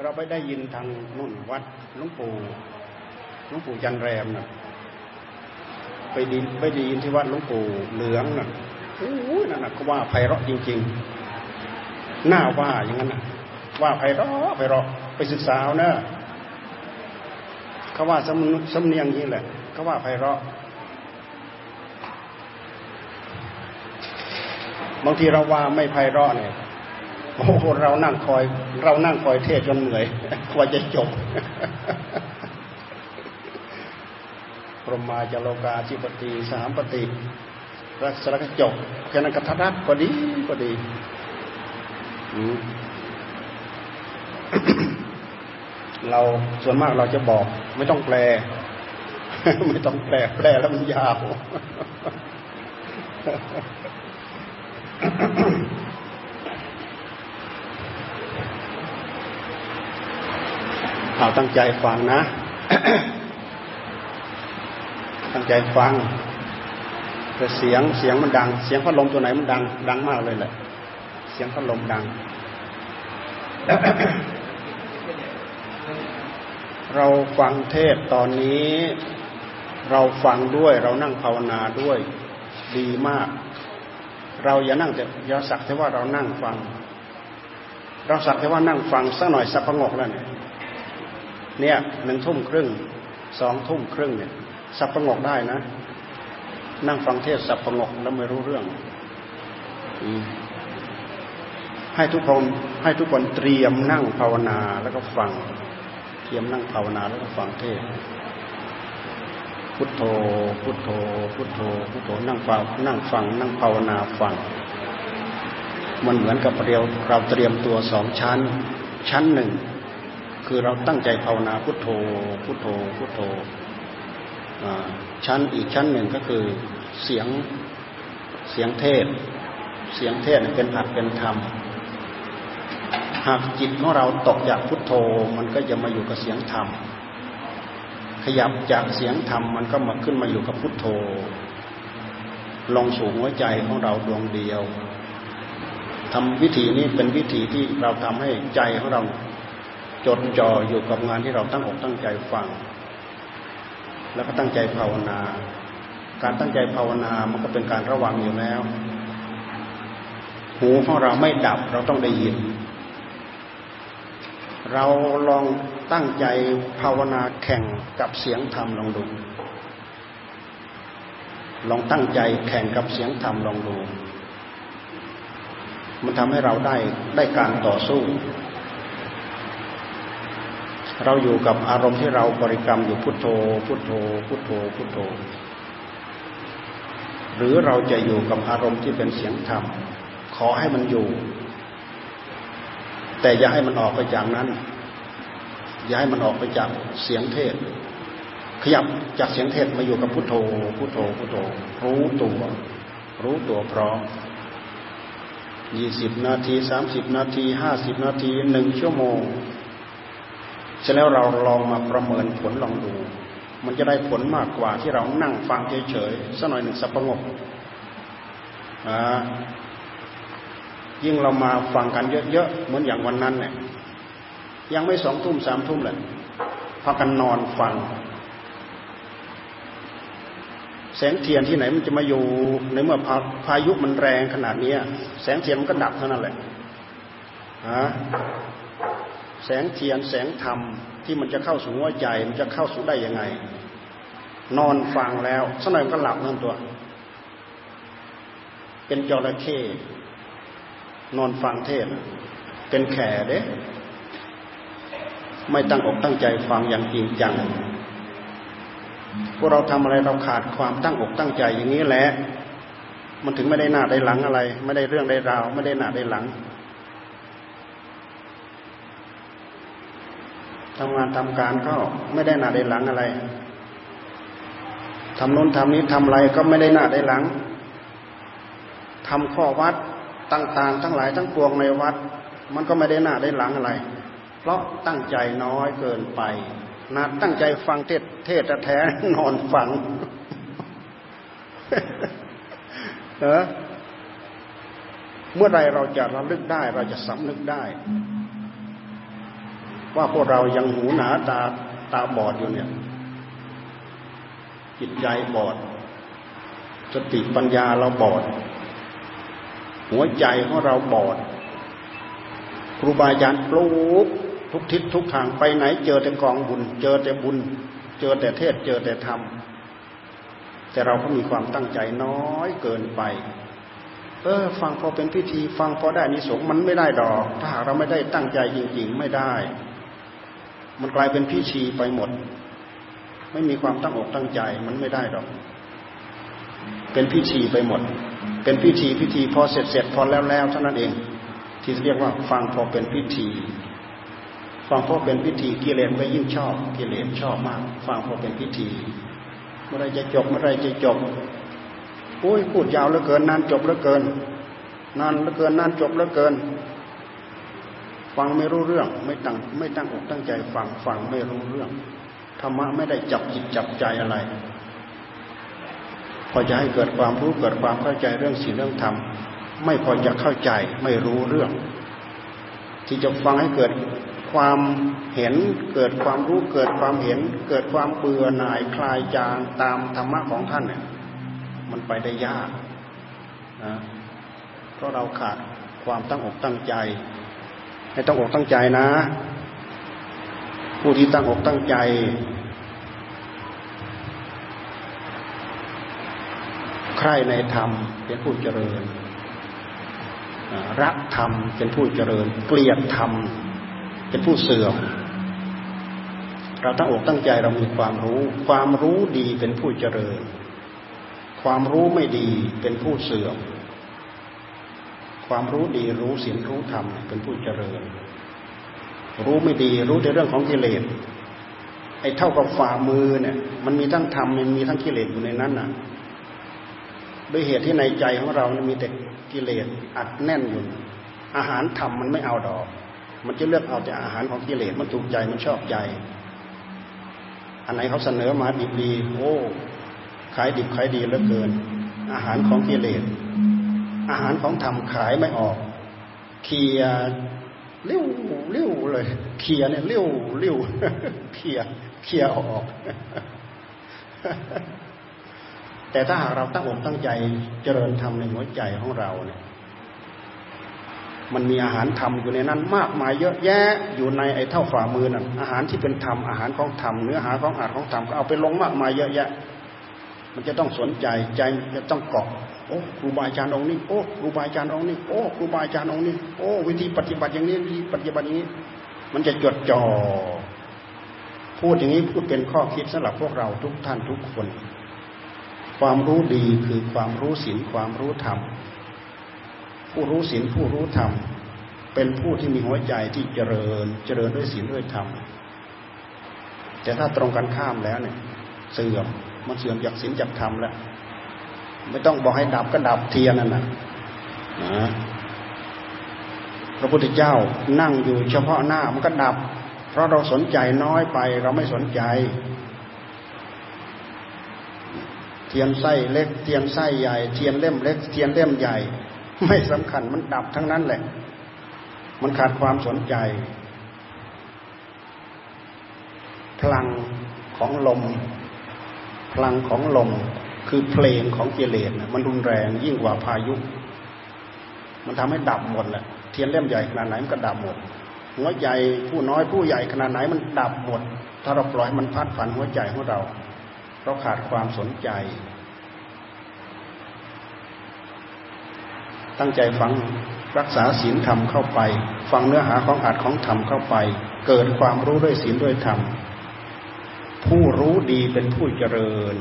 เราไปได้ยินทางนุ่นวัดหลวงปู่หลวงปู่จันแรมนะไปดินไปดียินที่วัดหลวงปู่เหลืองนะโอ้ยนั่นนะก็ว่าไพเราะจริง ๆ หน้าว่าอย่างนั้นนะว่าไพเราะไพเราะไปศึกษาเอานะเขาว่าสำสำเนียงนี้แหละเขาว่าไพเราะบางทีเราว่าไม่ไพเราะเนี่ย โอ้โหเรานั่งคอย เรานั่งคอยเทศจนเหนื่อยกว่าจะจบพรหมาจโลกาจิปติสามปฏิรักษรกจบแค่นั้นกทัดก็ดีก็ดีเราส่วนมากเราจะบอก ไม่ต้องแปล ไม่ต้องแปลแปลแล้วมันยาว เอาตั้งใจฟังนะ ตั้งใจฟังแต่เสียงเสียงมันดัง เสียงพัดลมตัวไหนมันดัง ดังมากเลยแหละ เสียงพัดลมดัง เราฟังเทศตอนนี้ เราฟังด้วย เรานั่งภาวนาด้วย ดีมาก เราอย่านั่งแต่อย่าสักแต่ว่าเรานั่งฟัง เราสักแต่ว่านั่งฟังสักหน่อยสักพงกแล้วเนี่ย เนี่ยหนึ่งทุ่มครึ่งสองทุ่มครึ่งเนี่ยสับประงกได้นะ นั่งฟังเทศสับประงกแล้วไม่รู้เรื่องให้ทุกคนให้ทุกคนเตรียมนั่งภาวนาแล้วก็ฟัง เตรียมนั่งภาวนาแล้วก็ฟังเทศพุทโธ พุทโธ พุทโธ พุทโธ นั่งฟังนั่งฟัง นั่งภาวนาฟัง มันเหมือนกับเราเราเตรียมตัวสองชั้น ชั้นหนึ่ง คือเราตั้งใจภาวนาพุทโธ พุทโธ พุทโธชั้นอีกชั้นหนึ่งก็คือเสียงเสียงเทศ เสียงเทศเป็นอัดเป็นธรรม หากจิตของเราตกจากพุทโธมันก็จะมาอยู่กับเสียงธรรม ขยับจากเสียงธรรมมันก็มาขึ้นมาอยู่กับพุทโธ ลงสู่หัวใจของเราดวงเดียวทำวิธีนี้เป็นวิธีที่เราทำให้ใจของเรา จดจ่ออยู่กับงานที่เราตั้งอกตั้งใจฟัง แล้วก็ตั้งใจภาวนา การตั้งใจภาวนามันก็เป็นการระวังอยู่แล้ว หูของเราไม่ดับเราต้องได้ยิน เราลองตั้งใจภาวนาแข่งกับเสียงธรรมลองดู ลองตั้งใจแข่งกับเสียงธรรมลองดู มันทำให้เราได้ได้การต่อสู้ เราอยู่กับอารมณ์ที่เราบริกรรมอยู่พุทโธ พุทโธ พุทโธ พุทโธ หรือเราจะอยู่กับอารมณ์ที่เป็นเสียงธรรม ขอให้มันอยู่ แต่อย่าให้มันออกไปจากนั้น อย่าให้มันออกไปจากเสียงเทศ ขยับจากเสียงเทศมาอยู่กับพุทโธ พุทโธ พุทโธ รู้ตัว รู้ตัวพร้อมยี่สิบนาทีสามสิบนาทีห้าสิบนาทีหนึ่งชั่วโมง เสร็จแล้วเราลองมาประเมินผลลองดู มันจะได้ผลมากกว่าที่เรานั่งฟังเฉยๆสักหน่อยหนึ่งสับประงกยิ่งเรามาฟังกันเยอะๆเหมือนอย่างวันนั้นเนี่ยยังไม่สองทุ่มสามทุ่มเลยพากันนอนฟัง แสงเทียนที่ไหนมันจะมาอยู่ในเมื่อพาพายุมันแรงขนาดนี้แสงเทียนมันก็ดับเท่านั้นแหละฮะ แสงเทียนแสงธรรมที่มันจะเข้าสู่หัวใจมันจะเข้าสู่ได้ยังไง นอนฟังแล้วสักหน่อยมันก็หลับนั่นตัว เป็นจระเข้นอนฟังเทศเป็นแข่เด้ไม่ตั้งอกตั้งใจฟังอย่างจริงจังพวกเราทำอะไรเราขาดความตั้งอกตั้งใจอย่างนี้แหละ มันถึงไม่ได้หน้าได้หลังอะไร ไม่ได้เรื่องได้ราว ไม่ได้หน้าได้หลัง ทำงานทำการก็ไม่ได้หน้าได้หลังอะไรทำโน้นทำนี้ทำอะไรก็ไม่ได้หน้าได้หลังทำข้อวัดต่างๆ ทั้งหลายทั้งปวงในวัด มันก็ไม่ได้หน้าได้หลังอะไร เพราะตั้งใจน้อยเกินไปนะตั้งใจฟังเทศเทศแท้นอนฟังเออเมื่อไรเราจะระลึกได้เราจะสำนึกได้ ว่าพวกเรายังหูหนาตาตาบอดอยู่เนี่ย จิตใจบอด สติปัญญาเราบอด หัวใจของเราบอด ครูบาอาจารย์ปลูกทุกทิศทุกทางไปไหน เจอแต่กองบุญ เจอแต่บุญ เจอแต่เทศเจอแต่ธรรมแต่เราก็มีความตั้งใจน้อยเกินไป เออ ฟังพอเป็นพิธี ฟังพอได้นิสงมันไม่ได้ดอก ถ้าหากเราไม่ได้ตั้งใจจริง ๆ ไม่ได้ มันกลายเป็นพิธีไปหมด ไม่มีความตั้งอกตั้งใจมันไม่ได้ดอก เป็นพิธีไปหมด เป็นพิธีพิธีพอเสร็จเสร็จพอแล้วแล้วเท่านั้นเอง ที่เรียกว่าฟังพอเป็นพิธีฟังพอเป็นพิธีกิเลสไปยิ่งชอบกิเลสชอบมาก ฟังพอเป็นพิธีเมื่อไรจะจบเมื่อไรจะจบโอ้ยพูดยาวเหลือเกินนานจบเหลือเกินนานเหลือเกินนานจบเหลือเกิน ฟังไม่รู้เรื่อง ไม่ตั้งไม่ตั้งอกตั้งใจฟังฟังไม่รู้เรื่องธรรมะไม่ได้จับจิตจับใจอะไร พอจะให้เกิดความรู้เกิดความเข้าใจเรื่องสิ่งเรื่องธรรมไม่พอจะเข้าใจไม่รู้เรื่อง ที่จะฟังให้เกิดความเห็นเกิดความรู้เกิดความเห็น เกิดความเบื่อหน่ายคลายจางตามธรรมะของท่านเนี่ยมันไปได้ยากนะเพราะเราขาดความตั้งอกตั้งใจ ให้ตั้งอกตั้งใจนะ ผู้ที่ตั้งอกตั้งใจ ใครในธรรมเป็นผู้เจริญ รักธรรมเป็นผู้เจริญ เกลียดธรรมเป็นผู้เสื่อมเราตั้งอกตั้งใจเรามีความรู้ ความรู้ดีเป็นผู้เจริญ ความรู้ไม่ดีเป็นผู้เสื่อม ความรู้ดีรู้ศีลรู้ธรรมเป็นผู้เจริญ รู้ไม่ดีรู้ในเรื่องของกิเลสไอ้เท่ากับฝ่ามือเนี่ย มันมีทั้งธรรมมันมีทั้งกิเลสอยู่ในนั้นน่ะด้วยเหตุที่ในใจของเรามีแต่กิเลสอัดแน่นอยู่ อาหารธรรมมันไม่เอาดอก มันจะเลือกเอาแต่อาหารของกิเลสมันถูกใจมันชอบใจ อันไหนเขาเสนอมาดีดีโอ้ขายดิบขายดีเหลือเกิน อาหารของกิเลส อาหารของธรรมขายไม่ออก เคียเลี้ยวเลี้ยวเลยเคียเนี่ยเลี้ยวเลี้ยวเคียเคียออก แต่ถ้าหากเราตั้งอกตั้งใจเจริญธรรมในหัวใจของเราเนี่ย มันมีอาหารธรรมอยู่ในนั้น มากมายเยอะแยะอยู่ในไอ้เท่าฝ่ามือนั่นอาหารที่เป็นธรรมอาหารของธรรมเนื้อหาของอาหารของธรรมก็เอาไปลงมากมายเยอะแยะ มันจะต้องสนใจใจจะต้องเกาะ อ้ครูบาอาจารย์องค์นี้โอ้ครูบาอาจารย์องค์นี้โอ้ครูบาอาจารย์องค์นี้โอ้วิธีปฏิบัติอย่างนี้วิธีปฏิบัติอย่างนี้ มันจะจดจ่อพูดอย่างนี้พูดเป็นข้อคิดสำหรับพวกเราทุกท่านทุกคน ความรู้ดีคือความรู้ศีลความรู้ธรรม ผู้รู้ศีลผู้รู้ธรรม เป็นผู้ที่มีหัวใจที่เจริญเจริญด้วยศีลด้วยธรรมแต่ถ้าตรงกันข้ามแล้วเนี่ย เสื่อมมันเสื่อมจากศีลจากธรรมแล้ว ไม่ต้องบอกให้ดับก็ดับเทียนนั่นนะพระพุทธเจ้านั่งอยู่เฉพาะหน้ามันก็ดับ เพราะเราสนใจน้อยไปเราไม่สนใจ เทียนไส้เล็ก เทียนไส้ใหญ่ เทียนเล่มเล็ก เทียนเล่มใหญ่ ไม่สำคัญมันดับทั้งนั้นแหละ มันขาดความสนใจ พลังของลม พลังของลม คือเพลงของกิเลสมันรุนแรงยิ่งกว่าพายุ มันทำให้ดับหมดแหละเทียนเล่มใหญ่ขนาดไหนมันก็ดับหมด หัวใจผู้น้อยผู้ใหญ่ขนาดไหนมันดับหมด ถ้าเราปล่อยมันพัดฝันหัวใจของเรา เราขาดความสนใจ ตั้งใจฟังรักษาศีลธรรมเข้าไป ฟังเนื้อหาของอัดของธรรมเข้าไป เกิดความรู้ด้วยศีลด้วยธรรมผู้รู้ดีเป็นผู้เจริญ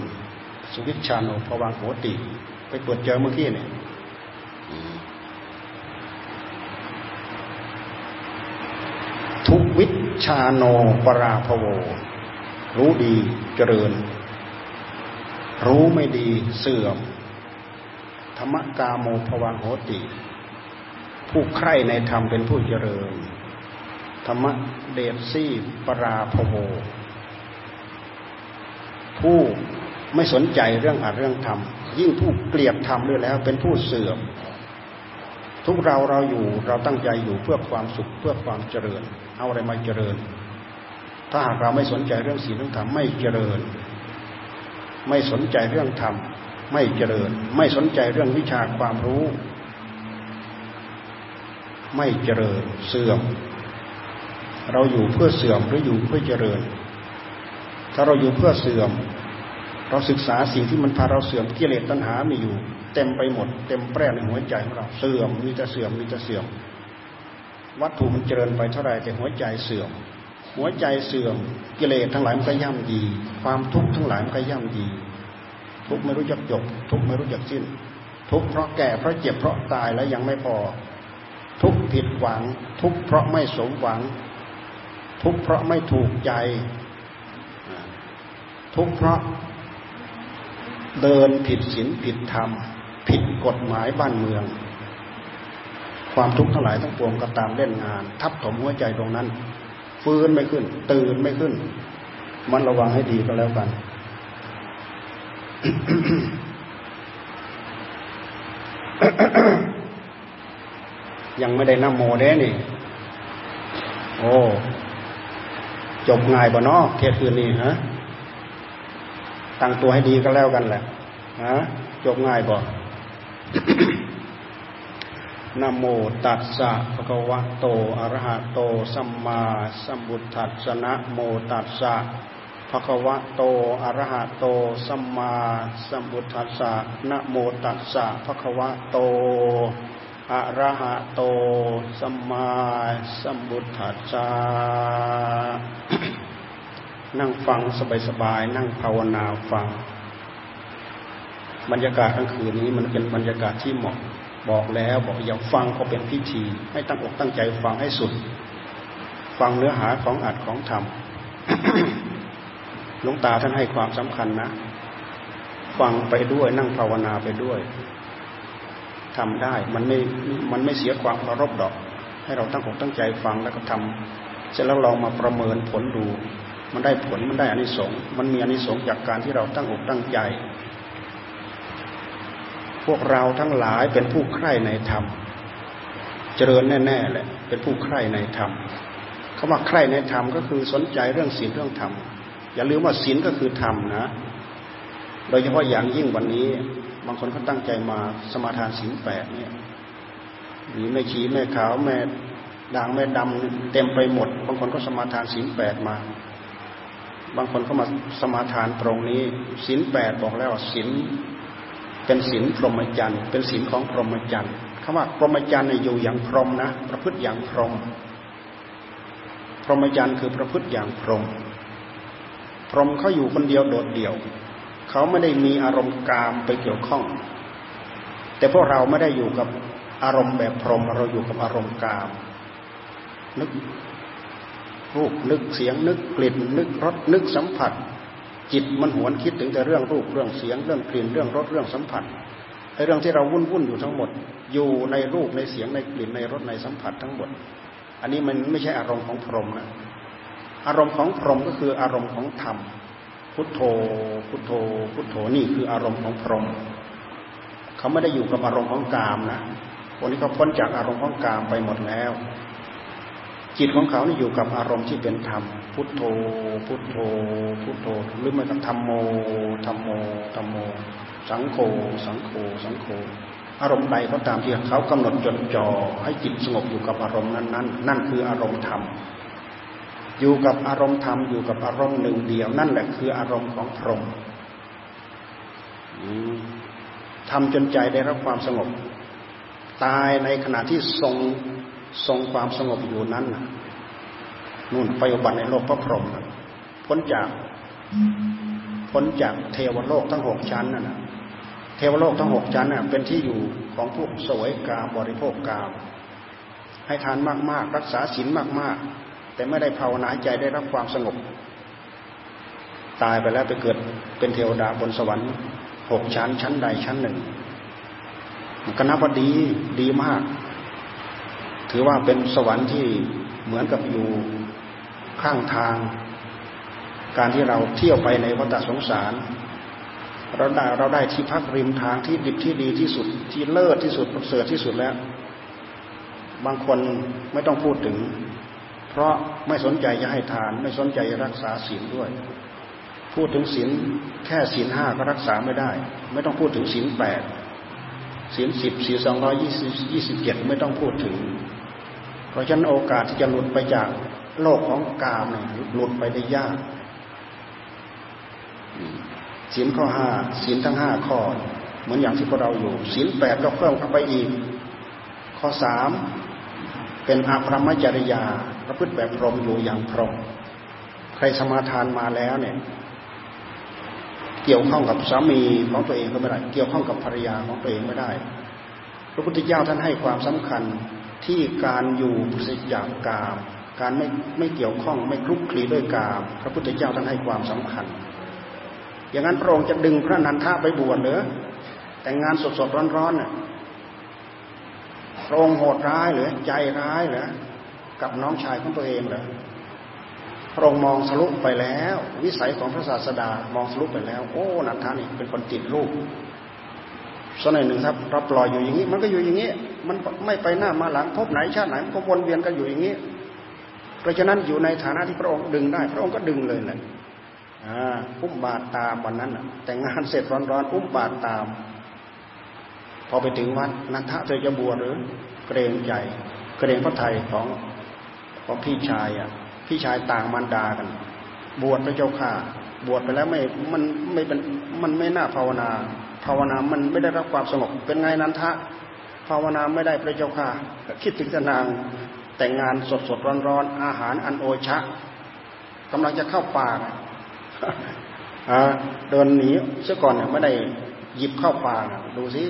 สุวิชานุภวังโหติ ไปตรวจเจอเมื่อกี้เนี่ยทุกวิชาโนปราภโว รู้ดีเจริญ รู้ไม่ดีเสื่อม ธรรมกาโมภวังโหติ ผู้ใคร่ในธรรมเป็นผู้เจริญ ธรรมเดชซี่ปราภโว ผู้ ไม่สนใจเรื่องอาเรื่องธรรมยิ่งผู้เกลียดธรรมด้วยแล้ว เป็นผู้เสื่อม ทุกเราเราอยู่เราตั้งใจอยู่เพื่อความสุขเพื่อความเจริญ เอาอะไรมาเจริญ ถ้าหากเราไม่สนใจเรื่องศีลเรื่องธรรมไม่เจริญ ไม่สนใจเรื่องธรรมไม่เจริญ ไม่สนใจเรื่องวิชาความรู้ ไม่เจริญเสื่อม เราอยู่เพื่อเสื่อมหรืออยู่เพื่อเจริญ ถ้าเราอยู่เพื่อเสื่อม เราศึกษาสิ่งที่มันพาเราเสื่อมกิเลสตัณหามีอยู่ เต็มไปหมด เต็มแปร่ในหัวใจของเราเสื่อมมีแต่เสื่อมมีแต่เสื่อม วัตถุมันเจริญไปเท่าไรแต่หัวใจเสื่อม หัวใจเสื่อมกิเลสทั้งหลายมันก็ย่ำดี ความทุกข์ทั้งหลายมันก็ย่ำดี ทุกไม่รู้จักจบ ทุกไม่รู้จักสิ้น ทุกเพราะแก่เพราะเจ็บเพราะตายแล้วยังไม่พอ ทุกผิดหวัง ทุกเพราะไม่สมหวัง ทุกเพราะไม่ถูกใจ ทุกเพราะ เดินผิดศีลผิดธรรม ผิดกฎหมายบ้านเมือง ความทุกข์ทั้งหลายทั้งปวงก็ตามเล่นงาน ทับถมหัวใจตรงนั้น ฟื้นไม่ขึ้น ตื่นไม่ขึ้น มันระวังให้ดีก็แล้วกัน ยังไม่ได้นำโมเด้นี่ โอ้ จบง่ายบ่นอเทศคืนนี้ฮะ ตั้งตัวให้ดีก็แล้วกันแหละฮะจบง่ายบ่นโมตัสสะภะคะวะโตอะระหะโต สัมมาสัมพุทธัสสะนะโมตัสสะภะคะวะโตอะระหะโต สัมมาสัมพุทธัสสะนะโมตัสสะภะคะวะโตอะระหะโต สัมมาสัมพุทธัสสะ นั่งฟังสบายๆนั่งภาวนาฟัง บรรยากาศกลางคืนนี้มันเป็นบรรยากาศที่เหมาะบอกแล้วบอกอย่าฟังก็เป็นพิธี ให้ตั้งอกตั้งใจฟังให้สุด ฟังเนื้อหาของอัดของธรรมหลวงตาท่านให้ความสำคัญนะ ฟังไปด้วยนั่งภาวนาไปด้วยทำได้มันไม่มันไม่เสียความเคารพดอก ให้เราตั้งอกตั้งใจฟังแล้วก็ทำเสร็จแล้วลองมาประเมินผลดู มันได้ผลมันได้อานิสงส์มันมีอานิสงส์จากการที่เราตั้งอกตั้งใจ พวกเราทั้งหลายเป็นผู้ใคร่ในธรรม เจริญแน่ๆแหละเป็นผู้ใคร่ในธรรมคำว่าใคร่ในธรรมก็คือสนใจเรื่องศีลเรื่องธรรมอย่าลืมว่าศีลก็คือธรรมนะ โดยเฉพาะอย่างยิ่งวันนี้ บางคนเขาตั้งใจมาสมาทานศีลแปดเนี่ยมีแม่ชีแม่ขาวแม่ด่างแม่ดำเต็มไปหมด บางคนก็สมาทานศีลแปดมา บางคนก็มาสมาทานตรงนี้ศีลแปดบอกแล้วศีลเป็นศีลพรหมจรรย์เป็นศีลของพรหมจรรย์คำว่าพรหมจรรย์อยู่อย่างพรหมนะ ประพฤติอย่างพรหมพรหมจรรย์คือประพฤติอย่างพรหมพรหมเขาอยู่คนเดียวโดดเดี่ยว เขาไม่ได้มีอารมณ์กามไปเกี่ยวข้อง แต่พวกเราไม่ได้อยู่กับอารมณ์แบบพรหมเราอยู่กับอารมณ์กามนึก รูปนึกเสียงนึกกลิ่นนึกรสนึกสัมผัส จิตมันหวนคิดถึงแต่เรื่องรูปเรื่องเสียงเรื่องกลิ่นเรื่องรสเรื่องสัมผัสไอ้เรื่องที่เราวุ่นวุ่นอยู่ทั้งหมด อยู่ในรูปในเสียงในกลิ่นในรสในสัมผัสทั้งหมด อันนี้มันไม่ใช่อารมณ์ของพรหมนะอารมณ์ของพรหมก็คืออารมณ์ของธรรมพุทโธ พุทโธ พุทโธนี่คืออารมณ์ของพรหมเขาไม่ได้อยู่กับอารมณ์ของกามนะวันนี้เขาพ้นจากอารมณ์ของกามไปหมดแล้ว จิตของเขานี่อยู่กับอารมณ์ที่เป็นธรรม พุทโธ พุทโธ พุทโธ หรือไม่ก็ธรรมโมธรรมโมธรรมโม สังโฆ สังโฆ สังโฆ อารมณ์ใดก็ตามที่เขากำหนดจดจ่อให้จิตสงบอยู่กับอารมณ์นั้นนั้นนั่นคืออารมณ์ธรรม อยู่กับอารมณ์ธรรมอยู่กับอารมณ์หนึ่งเดียวนั่นแหละคืออารมณ์ของพรหมทำจนใจได้รับความสงบ ตายในขณะที่ทรง ทรงความสงบอยู่นั้นนู่นไปอุบัติในโลกพระพรหมพ้นจากพ้นจากเทวโลกทั้งหกชั้นนั่นนะเทวโลกทั้งหกชั้นน่ะเป็นที่อยู่ของผู้สวยกามบริโภคกาม ให้ทานมากๆ รักษาศีลมากๆ แต่ไม่ได้ภาวนาใจได้รับความสงบ ตายไปแล้วไปเกิดเป็นเทวดาบนสวรรค์หกชั้นชั้นใดชั้นหนึ่งก็นับว่าดีดีมาก ถือว่าเป็นสวรรค์ที่เหมือนกับอยู่ข้างทาง การที่เราเที่ยวไปในวัฏสงสาร เราได้เราได้ที่พักริมทางที่ดิบที่ดีที่สุดที่เลิศที่สุดประเสริฐที่สุดแล้ว บางคนไม่ต้องพูดถึง เพราะไม่สนใจจะให้ทาน ไม่สนใจรักษาศีลด้วย พูดถึงศีลแค่ศีลห้าก็รักษาไม่ได้ ไม่ต้องพูดถึงศีลแปดศีลสิบศีลสองร้อยยี่สิบยี่สิบเจ็ดไม่ต้องพูดถึง เพราะฉะนั้นโอกาสที่จะหลุดไปจากโลกของกามเนี่ยหลุดไปได้ยากศีลข้อห้าศีลทั้งห้าข้อ เหมือนอย่างที่พวกเราอยู่ศีลแปดก็เพิ่มเข้าไปอีก ข้อสามเป็นอาภรมจริยาประพฤติแบบพรหมอยู่อย่างพรหมใครสมาทานมาแล้วเนี่ย เกี่ยวข้องกับสามีของตัวเองก็ไม่ได้ เกี่ยวข้องกับภรรยาของตัวเองไม่ได้ พระพุทธเจ้าท่านให้ความสำคัญ ที่การอยู่สิจากกาม การไม่ไม่เกี่ยวข้องไม่คลุกคลีด้วยกาม พระพุทธเจ้าท่านให้ความสำคัญ อย่างนั้นพระองค์จะดึงพระนันทาไปบวชเหรือแต่งงานสดๆร้อนๆน่ะพระองค์โหดร้ายหรือใจร้ายหรือกับน้องชายของตัวเองเหรอพระองค์มองสลุปไปแล้ว วิสัยของพระศาสดามองสลุปไปแล้ว โอ้นันทานี่เป็นคนติดลูก สักหน่อยหนึ่งครับราปล่อยอยู่อย่างนี้ มันก็อยู่อย่างนี้ มันไม่ไปหน้ามาหลังพบไหนชาติไหนก็วนเวียนกันอยู่อย่างนี้ เพราะฉะนั้นอยู่ในฐานะที่พระองค์ดึงได้ พระองค์ก็ดึงเลยแหละอุ้มบาตรตามวันนั้นแต่งงานเสร็จร้อนๆอุ้มบาตรตาม พอไปถึงวัดนันทะเธอจะบวชหรือ เกรงใจเกรงพระไทยของของพี่ชายอะ พี่ชายต่างมารดากัน บวชพระเจ้าข่าบวชไปแล้วไม่มันไม่เป็นมันไม่น่าภาวนา ภาวนามันไม่ได้รับความสงบเป็นไงนันทะ ภาวนาไม่ได้พระเจ้าข่าคิดถึงนางแต่งงานสดสดร้อนร้อนอาหารอันโอชะกำลังจะเข้าปากเดินหนีเสียก่อนเนี่ยไม่ได้หยิบเข้าปากดูสิ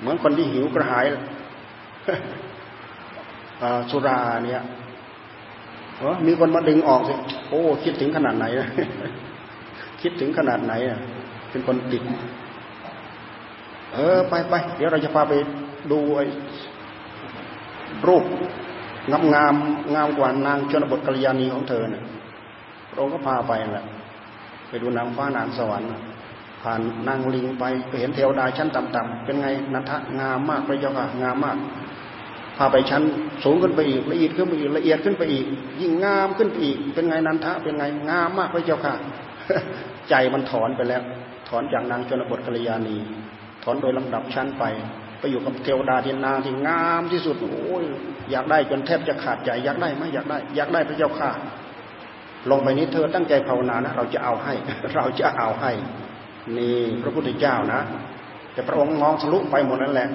เหมือนคนที่หิวกระหายสุราเนี่ยมีคนมาดึงออกสิโอ้ คิดถึงขนาดไหน คิดถึงขนาดไหนอะ เป็นคนติด เออไปไปเดี๋ยวเราจะพาไปดูไอ้รูปงามงามงามกว่านางชนบทกัลยาณีของเธอเนี่ยพระองค์ก็พาไปแหละไปดูนางฟ้านางสวรรค์ผ่านนางลิงไปไปเห็นเทวดาชั้นต่ำๆเป็นไงนัทะงามมากพระเจ้าค่ะงามมาก พาไปชั้นสูงขึ้นไปอีกละเอียดขึ้นไปอีกละเอียดขึ้นไปอีก ยิ่งงามขึ้นไปอีก เป็นไงนันทะเป็นไงงามมากพระเจ้าค่ะ ใจมันถอนไปแล้ว อนจากนางชนบทกัลยาณีถอนโดยลำดับชั้นไป ไปอยู่กับเทวดาที่นางที่งามที่สุด โอ้ยอยากได้จนแทบจะขาดใจอยากได้ไหมอยากได้ อยากได้พระเจ้าค่ะ ลงไปนี้เธอตั้งใจภาวนานะ เราจะเอาให้ เราจะเอาให้ นี่พระพุทธเจ้านะ แต่พระองค์มองทะลุไปหมดนั่นแหละ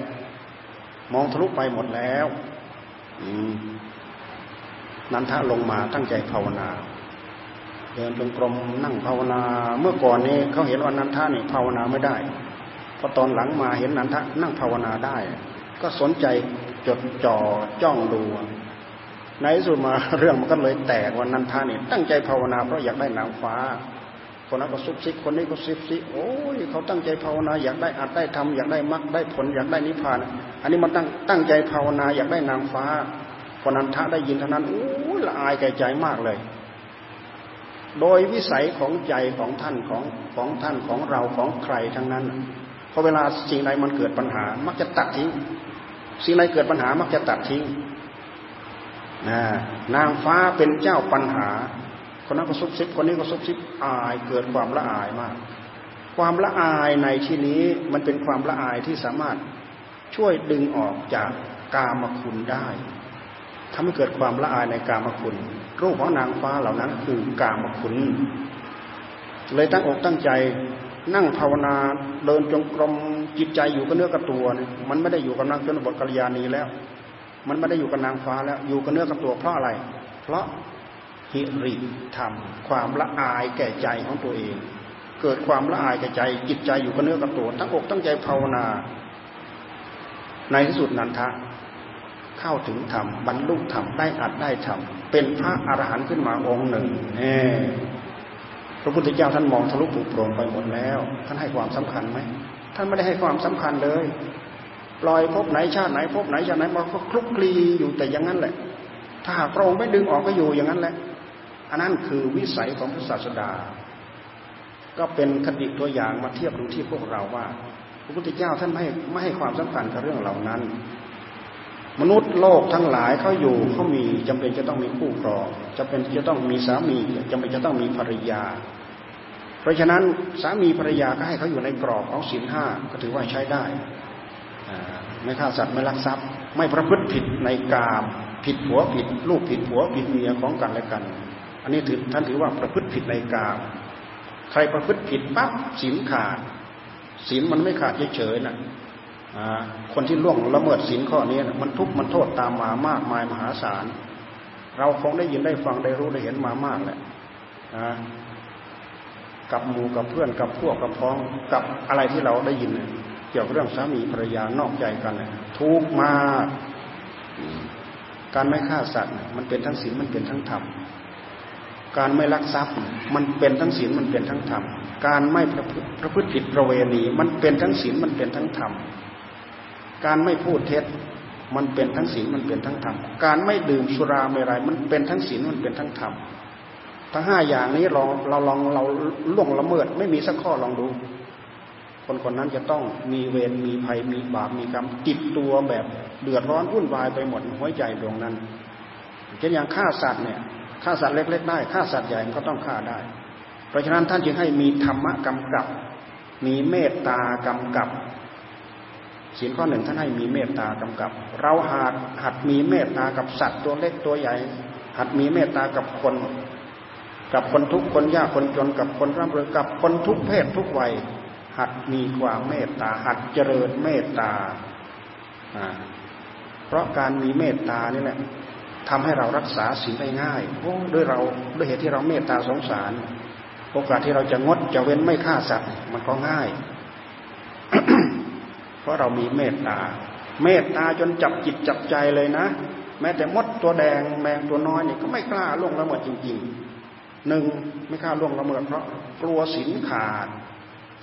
มองทะลุไปหมดแล้วนันทะลงมาตั้งใจภาวนา เดินจงกรมนั่งภาวนาเมื่อก่อนนี้เขาเห็นว่านันทะนี่ภาวนาไม่ได้พอตอนหลังมาเห็นนันทะนั่งภาวนาได้ ก็สนใจจดจ่อจ้องดูในสุดมาเรื่องมันก็เลยแตกว่านันทานี่ตั้งใจภาวนาเพราะอยากได้นางฟ้า คนนั้นก็ซุบซิบคนนี้ก็ซิบซิโอ้ยเขาตั้งใจภาวนาอยากได้อัดได้ทำอยากได้มรรคได้ผลอยากได้นิพพาน อันนี้มันตั้งตั้งใจภาวนาอยากได้นางฟ้าคนนันทะได้ยินเท่านั้นโอ้ยละอายแก่ใจมากเลย โดยวิสัยของใจของท่านของของท่านของเราของใครทั้งนั้นพอเวลาสิ่งใดมันเกิดปัญหา มักจะตัดทิ้ง สิ่งใดเกิดปัญหามักจะตัดทิ้งนางฟ้าเป็นเจ้าปัญหา คนนั้นก็ซุบซิบคนนี้ก็ซุบซิบอายเกิดความละอายมาก ความละอายในที่นี้มันเป็นความละอายที่สามารถช่วยดึงออกจากกามคุณได้ทำให้เกิดความละอายในกามคุณ รูปของนางฟ้าเหล่านั้น คือกามคุณ เลยตั้งอกตั้งใจ นั่งภาวนาเดินจงกรมจิตใจอยู่กับเนื้อกับตัวเนี่ยมันไม่ได้อยู่กับนางชนบทกัลยาณีแล้ว มันไม่ได้อยู่กับนางฟ้าแล้วอยู่กับเนื้อกับตัวเพราะอะไร เพราะหิริธรรม ความละอายแก่ใจของตัวเอง เกิดความละอายแก่ใจ จิตใจอยู่กับเนื้อกับตัวทั้งอกตั้งใจภาวนา ในที่สุดนันทะเข้าถึงธรรมบรรลุธรรมได้อัดได้ธรรม เป็นพระอรหันต์ขึ้นมาองค์หนึ่งเน่พระพุทธเจ้าท่านมองทะลุปุโปร่งไปหมดแล้ว ท่านให้ความสำคัญไหมท่านไม่ได้ให้ความสำคัญเลยปล่อยพบไหนชาติไหนพบไหนชาติไหนมาก็คลุกคลีอยู่แต่อย่างนั้นแหละ ถ้าหากพระองค์ไม่ดึงออกก็อยู่อย่างนั้นแหละ อันนั้นคือวิสัยของพระศาสดา ก็เป็นคติตัวอย่างมาเทียบดูที่พวกเราว่า พระพุทธเจ้าท่านไม่ไม่ให้ความสำคัญกับเรื่องเหล่านั้น มนุษย์โลกทั้งหลายเขาอยู่เขามีจำเป็นจะต้องมีคู่ครองจำเป็นจะต้องมีสามีจำเป็นจะต้องมีภรรยา เพราะฉะนั้นสามีภรรยาก็ให้เขาอยู่ในกรอบของศีลห้าก็ถือว่าใช้ได้ไม่ฆ่าสัตว์ไม่ลักทรัพย์ ไม่ประพฤติผิดในกามผิดผัวผิด ลูกผิดผัวผิดเมียของกันและกัน อันนี้ถือท่านถือว่าประพฤติผิดในกามใครประพฤติผิดปั๊บศีลขาดศีลมันไม่ขาดเฉยๆนะ คนที่ล่วงละเมิดศีลข้อนี้มันทุกข์มันโทษตามมามากมายมหาศาล เราคงได้ยินได้ฟังได้รู้ได้เห็นมามากแหละกับหมู่กับเพื่อนกับพวกกับพ้องกับอะไรที่เราได้ยิน เกี่ยวกับเรื่องสามีภรรยานอกใจกันทุกข์มากการไม่ฆ่าสัตว์มันเป็นทั้งศีลมันเป็นทั้งธรรมการไม่ลักทรัพย์มันเป็นทั้งศีลมันเป็นทั้งธรรม การไม่ประพฤติผิดประเวณี มันเป็นทั้งศีลมันเป็นทั้งธรรม การไม่พูดเท็จมันเป็นทั้งศีลมันเป็นทั้งธรรม การไม่ดื่มสุราเมรัยมันเป็นทั้งศีลมันเป็นทั้งธรรม ทั้งห้าอย่างนี้เราเราลองเราล่วงละเมิดไม่มีสักข้อลองดู คนคนนั้นจะต้องมีเวรมีภัยมีบาปมีกรรมติดตัวแบบเดือดร้อนวุ่นวายไปหมดหัวใจดวงนั้นเช่นอย่างฆ่าสัตว์เนี่ยฆ่าสัตว์เล็ก ๆ ได้ฆ่าสัตว์ใหญ่มันก็ต้องฆ่าได้ เพราะฉะนั้นท่านจึงให้มีธรรมะกำกับ มีเมตตากำกับ ศีลข้อหนึ่งท่านให้มีเมตตากำกับ เราหัดหัดมีเมตตากับสัตว์ตัวเล็กตัวใหญ่ หัดมีเมตตากับคน กับคนทุกคนยากคนจนกับคนร่ำรวยกับคนทุกเพศทุกวัย หัดมีความเมตตา หัดเจริญเมตตาเพราะการมีเมตตานี่แหละทำให้เรารักษาศีลได้ง่ายโอ้ด้วยเราด้วยเหตุที่เราเมตตาสงสาร โอกาสที่เราจะงดจะเว้นไม่ฆ่าสัตว์มันก็ง่าย ราะเรามีเมตตา เมตตาจนจับจิตจับใจเลยนะ แม้แต่มดตัวแดงแมงตัวน้อยเนี่ยก็ไม่กล้าล่วงละเมิดจริงๆหนึ่งไม่กล้าล่วงละเมิดเพราะกลัวศีลขาด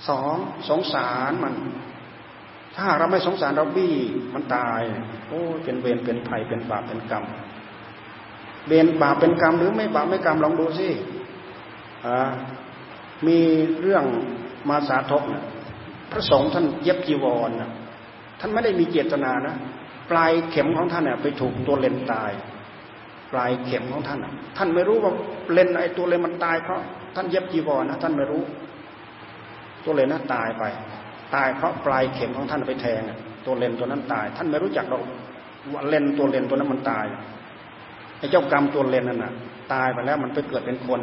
สองสงสารมัน ถ้าเราไม่สงสารเราบี้มันตาย โอ้เป็นเวรเป็นภัยเป็นบาปเป็นกรรมเวรบาปเป็นกรรมหรือไม่บาปไม่กรรมลองดูสิมีเรื่องมาสาธกนะ พระสงฆ์ท่านเย็บจีวรนะท่านไม่ได้มีเจตนานะ ปลายเข็มของท่านเนี่ยไปถูกตัวเลนตาย ปลายเข็มของท่านท่านไม่รู้ว่าเลนไอตัวเลนมันตายเพราะท่านเย็บจีวรนะท่านไม่รู้ ตัวเลนนั้นตายไป ตายเพราะปลายเข็มของท่านไปแทงตัวเลนตัวนั้นตาย ท่านไม่รู้จักเราว่าเลนตัวเลนตัวนั้นมันตายไอ้เจ้ากรรมตัวเลนนั่นน่ะ ตายไปแล้วมันไปเกิดเป็นคน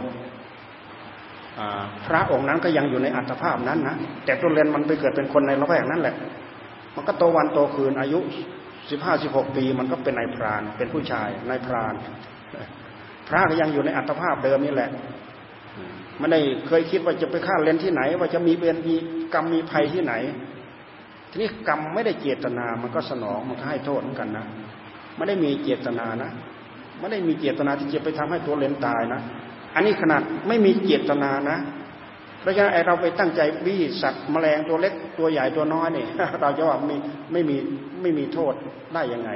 พระองค์นั้นก็ยังอยู่ในอัตภาพนั้นนะแต่ตัวเรียนมันไปเกิดเป็นคนในละแวกนั้นแหละ มันก็โตวันโตคืนอายุสิบห้าสิบหกปีมันก็เป็นนายพราน เป็นผู้ชายนายพราน พระก็ยังอยู่ในอัตภาพเดิมนี่แหละไม่ได้เคยคิดว่าจะไปฆ่าเลนที่ไหน ว่าจะมีเบนมีกรรมมีภัยที่ไหน ทีนี้กรรมไม่ได้เจตนา มันก็สนองมันก็ให้โทษเหมือนกันนะไม่ได้มีเจตนานะไม่ได้มีเจตนาที่จะไปทำให้ตัวเลนตายนะ อันนี้ขนาดไม่มีเจตนานะ เพราะฉะนั้นไอเราไปตั้งใจบี้สัตว์แมลงตัวเล็กตัวใหญ่ตัวน้อยเนี่ยเราจะว่าไม่ไม่มีไม่มีโทษได้ยังไง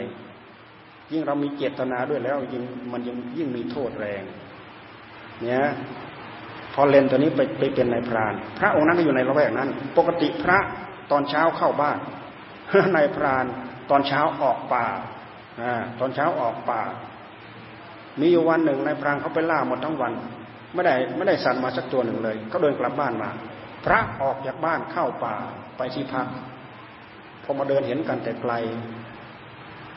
ยิ่งเรามีเจตนาด้วยแล้วยิ่งมันยิ่งยิ่งมีโทษแรง เนี่ยพอเลนตัวนี้ไปไปเป็นนายพราน พระองค์นั้นก็อยู่ในละแวกนั้น ปกติพระตอนเช้าเข้าบ้านนายพรานตอนเช้าออกป่าอตอนเช้าออกป่า มีอยู่วันหนึ่งนายพรางเขาไปล่าหมดทั้งวัน ไม่ได้ไม่ได้สัตว์มาสักตัวหนึ่งเลยเขาเดินกลับบ้านมา พระออกจากบ้านเข้าป่าไปที่พักพอมาเดินเห็นกันแต่ไกล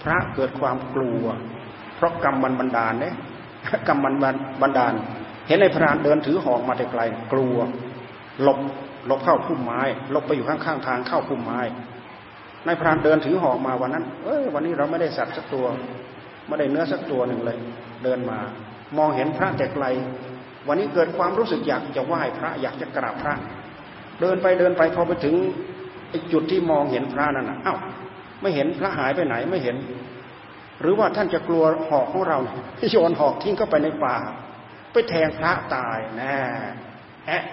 พระเกิดความกลัว เพราะกรรมมันบันดาลเนี่ยกรรมมันบันดาล เห็นนายพรานเดินถือหอกมาแต่ไกล กลัวหลบหลบเข้าพุ่มไม้หลบไปอยู่ข้างๆทางเข้าพุ่มไม้นายพรานเดินถือหอกมาวันนั้น เอ้ยวันนี้เราไม่ได้สัตว์สักตัว ไม่ได้เนื้อสักตัวหนึ่งเลย เดินมา มองเห็นพระแต่ไกล วันนี้เกิดความรู้สึกอยากจะไหว้พระอยากจะกราบพระ เดินไปเดินไปพอไปถึงไอ้จุดที่มองเห็นพระนั่นนะอ้าวไม่เห็นพระหายไปไหนไม่เห็น หรือว่าท่านจะกลัวหอกของเราโยนหอกทิ้งเข้าไปในป่า ไปแทงพระตายแน่แอะ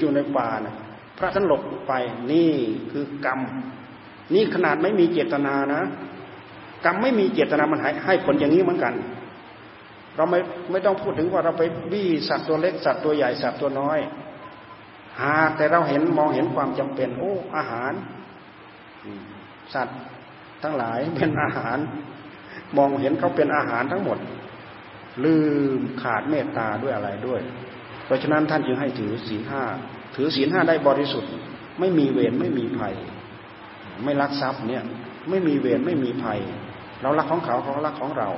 อยู่ในป่านะพระท่านหลบไปนี่คือกรรม นี่ขนาดไม่มีเจตนานะ กรรมไม่มีเจตนามันให้ผลอย่างนี้เหมือนกัน เราไม่ไม่ต้องพูดถึงว่าเราไปบี้สัตว์ตัวเล็กสัตว์ตัวใหญ่สัตว์ตัวน้อย หากแต่เราเห็นมองเห็นความจำเป็น โอ้ อาหาร สัตว์ทั้งหลายเป็นอาหาร มองเห็นเขาเป็นอาหารทั้งหมด ลืมขาดเมตตาด้วยอะไรด้วย เพราะฉะนั้นท่านจึงให้ถือศีลห้าถือศีลห้าได้บริสุทธิ์ ไม่มีเวรไม่มีภัย ไม่ลักทรัพย์เนี่ย ไม่มีเวรไม่มีภัย เรารักของเขาเขารักของเรา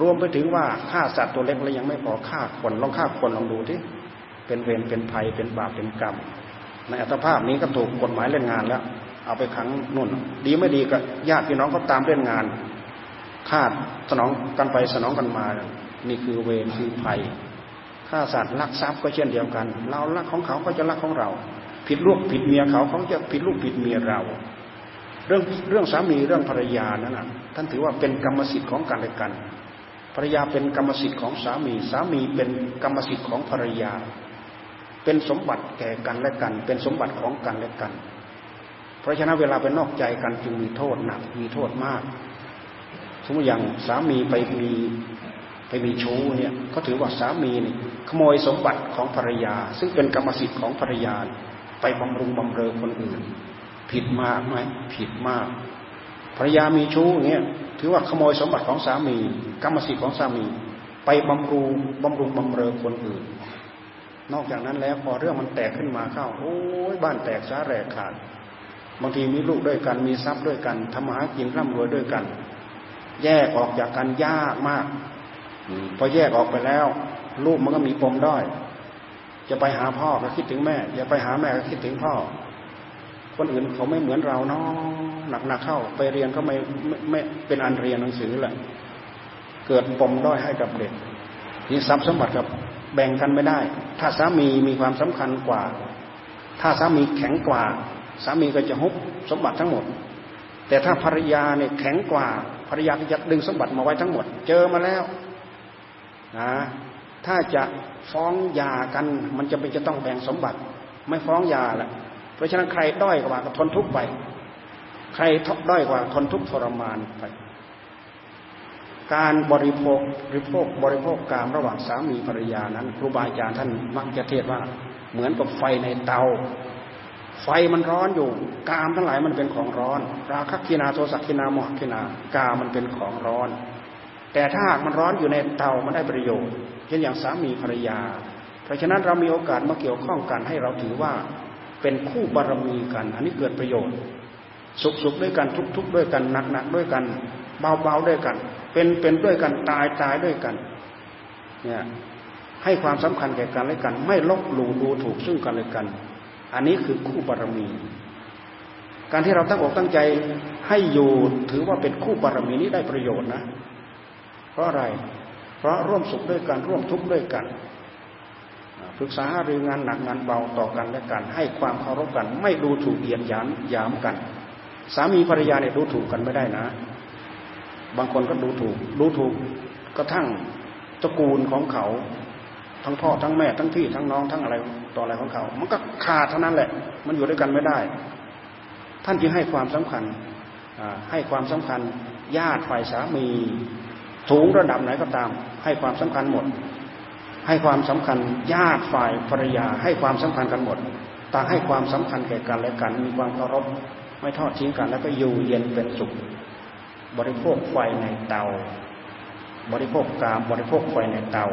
รวมไปถึงว่าฆ่าสัตว์ตัวเล็กแล้วยังไม่พอฆ่าคนลองฆ่าคนลองดูที่เป็นเวรเป็นภัยเป็นบาปเป็นกรรม ในอัตภาพนี้ก็ถูกกฎหมายเล่นงานแล้ว เอาไปขังนุ่น ดีไม่ดีก็ญาติพี่น้องก็ตามเล่นงานคาสนองกันไปสนองกันมา นี่คือเวรคือภัยฆ่าสัตว์ลักทรัพย์ก็เช่นเดียวกัน เราลักของเขาก็จะลักของเรา ผิดลูกผิดเมียเขาเขาจะผิดลูกผิดเมียเรา เรื่องเรื่องสามีเรื่องภรรยานั้นนะท่านถือว่าเป็นกรรมสิทธิ์ของกันและกัน รรยาเป็นกรรมสิทธิ์ของสามี สามีเป็นกรรมสิทธิ์ของภรรยา เป็นสมบัติแก่กันและกัน เป็นสมบัติของกันและกัน เพราะฉะนั้นเวลาไปนอกใจกันจึงมีโทษหนักมีโทษมาก สมมติอย่างสามีไปมีไปมีชู้เนี่ยเขาถือว่าสามีนี่ขโมยสมบัติของภรรยา ซึ่งเป็นกรรมสิทธิ์ของภรรยา ไปบำรุงบำเรอคนอื่น ผิดมากไหมผิดมากภรรยามีชู้เนี่ย ถือว่าขโมยสมบัติของสามี กรรมสิทธิ์ของสามี ไปบำรุงบำรุงบำเรอคนอื่น นอกจากนั้นแล้วพอเรื่องมันแตกขึ้นมาเข้า โอ้ยบ้านแตกสาแรกขาด บางทีมีลูกด้วยกันมีทรัพย์ด้วยกันทำมาหากินร่ำรวยด้วยกัน แยกออกจากกันยากมากพอแยกออกไปแล้ว ลูกมันก็มีปมด้อยจะไปหาพ่อก็คิดถึงแม่ อย่าไปหาแม่ก็คิดถึงพ่อ คนอื่นเขาไม่เหมือนเราเนาะ หนักๆเข้า ไปเรียนก็ไม่ไม่เป็นอันเรียนหนังสือแหละเกิดปมด้อยให้กับเด็กนี่ทรัพย์สมบัติกับแบ่งกันไม่ได้ ถ้าสามีมีความสำคัญกว่า ถ้าสามีแข็งกว่า สามีก็จะฮุบสมบัติทั้งหมด แต่ถ้าภรรยาเนี่ยแข็งกว่าภรรยาก็จะดึงสมบัติมาไว้ทั้งหมด เจอมาแล้วนะถ้าจะฟ้องหย่ากันมันจะเป็นจะต้องแบ่งสมบัติ ไม่ฟ้องหย่าแหละเพราะฉะนั้นใครด้อยกว่าก็ทนทุกข์ไป ใครทุกด้อยกว่าทนทุกทรมานไป การบริโภคบริโภคบริโภคกามระหว่างสามีภรรยานั้นครูบาอาจารย์ท่านมักจะเทศว่า เหมือนกับไฟในเตา ไฟมันร้อนอยู่ กามทั้งหลายมันเป็นของร้อน ราคะกินาโทสักกินาโมหกินากามันเป็นของร้อน แต่ถ้าหากมันร้อนอยู่ในเตามันได้ประโยชน์เช่นอย่างสามีภรรยา เพราะฉะนั้นเรามีโอกาสมาเกี่ยวข้องกันให้เราถือว่าเป็นคู่บารมีกัน อันนี้เกิดประโยชน์ สุขสุขด้วยกันทุกทุกด้วยกันหนักหนักด้วยกัน เบาเบาด้วยกัน เป็นเป็นด้วยกันตายตายด้วยกันเนี่ยให้ความสำคัญแก่กันและกัน ไม่ลบหลู่ดูถูกซึ่งกันและกัน อันนี้คือคู่บารมี การที่เราตั้งอกตั้งใจให้อยู่ถือว่าเป็นคู่บารมีนี้ได้ประโยชน์นะ เพราะอะไร เพราะร่วมสุขด้วยกันร่วมทุกข์ด้วยกันปรึกษาหรืองานหนักงานเบาต่อกันและกัน ให้ความเคารพกัน ไม่ดูถูกเหยียนยามยามกัน สามีภรรยาเนี่ยดูถูกกันไม่ได้นะ บางคนก็ดูถูก ดูถูกกระทั่งตระกูลของเขา ทั้งพ่อทั้งแม่ทั้งพี่ทั้งน้องทั้งอะไรต่ออะไรของเขา มันก็ขาดเท่านั้นแหละ มันอยู่ด้วยกันไม่ได้ ท่านจึงให้ความสำคัญให้ความสำคัญญาติฝ่ายสามีสูงระดับไหนก็ตาม ให้ความสำคัญหมด ให้ความสำคัญญาติฝ่ายภรรยา ให้ความสำคัญกันหมดต่างให้ความสำคัญแก่กันและกันมีความเคารพ ไม่ทอดทิ้งกัน แล้วก็อยู่เย็นเป็นสุข บริโภคไฟในเตา บริโภคกามบริโภคไฟในเตา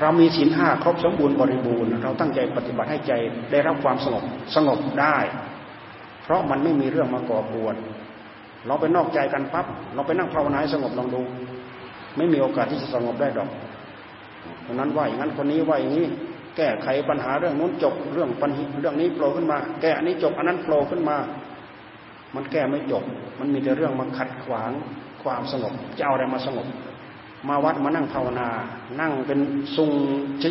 เรามีศีลห้าครบสมบูรณ์บริบูรณ์ เราตั้งใจปฏิบัติให้ใจได้รับความสงบสงบได้ เพราะมันไม่มีเรื่องมาก่อกวนเราไปนอกใจกันปั๊บเราไปนั่งภาวนาให้สงบลองดู ไม่มีโอกาสที่จะสงบได้ดอกคนนั้นว่าอย่างนั้นคนนี้ว่าอย่างนี้ แก้ไขปัญหาเรื่องนู้นจบ เรื่องปัญหาเรื่องนี้โผล่ขึ้นมา แก้อันนี้จบอันนั้นโผล่ขึ้นมา มันแก้ไม่จบ มันมีแต่เรื่องมาขัดขวางความสงบ จะเอาอะไรมาสงบ มาวัดมานั่งภาวนา นั่งเป็นซุง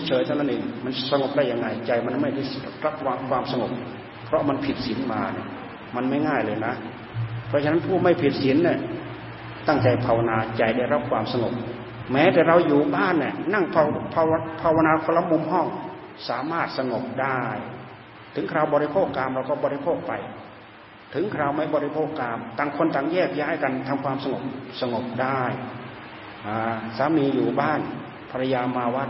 เฉยๆเท่านั้นเอง มันสงบได้ยังไง ใจมันไม่ได้รับความสงบ เพราะมันผิดศีลมาเนี่ยมันไม่ง่ายเลยนะ เพราะฉะนั้นผู้ไม่ผิดศีลเนี่ยตั้งใจภาวนาใจได้รับความสงบ แม้แต่เราอยู่บ้านเนี่ยนั่งภาวภาวนาคนละมุมห้อง สามารถสงบได้ ถึงคราวบริโภคกามเราก็บริโภคไป ถึงคราวไม่บริโภคกาม ต่างคนต่างแยกย้ายกันทำความสงบสงบได้สามีอยู่บ้านภรรยามาวัด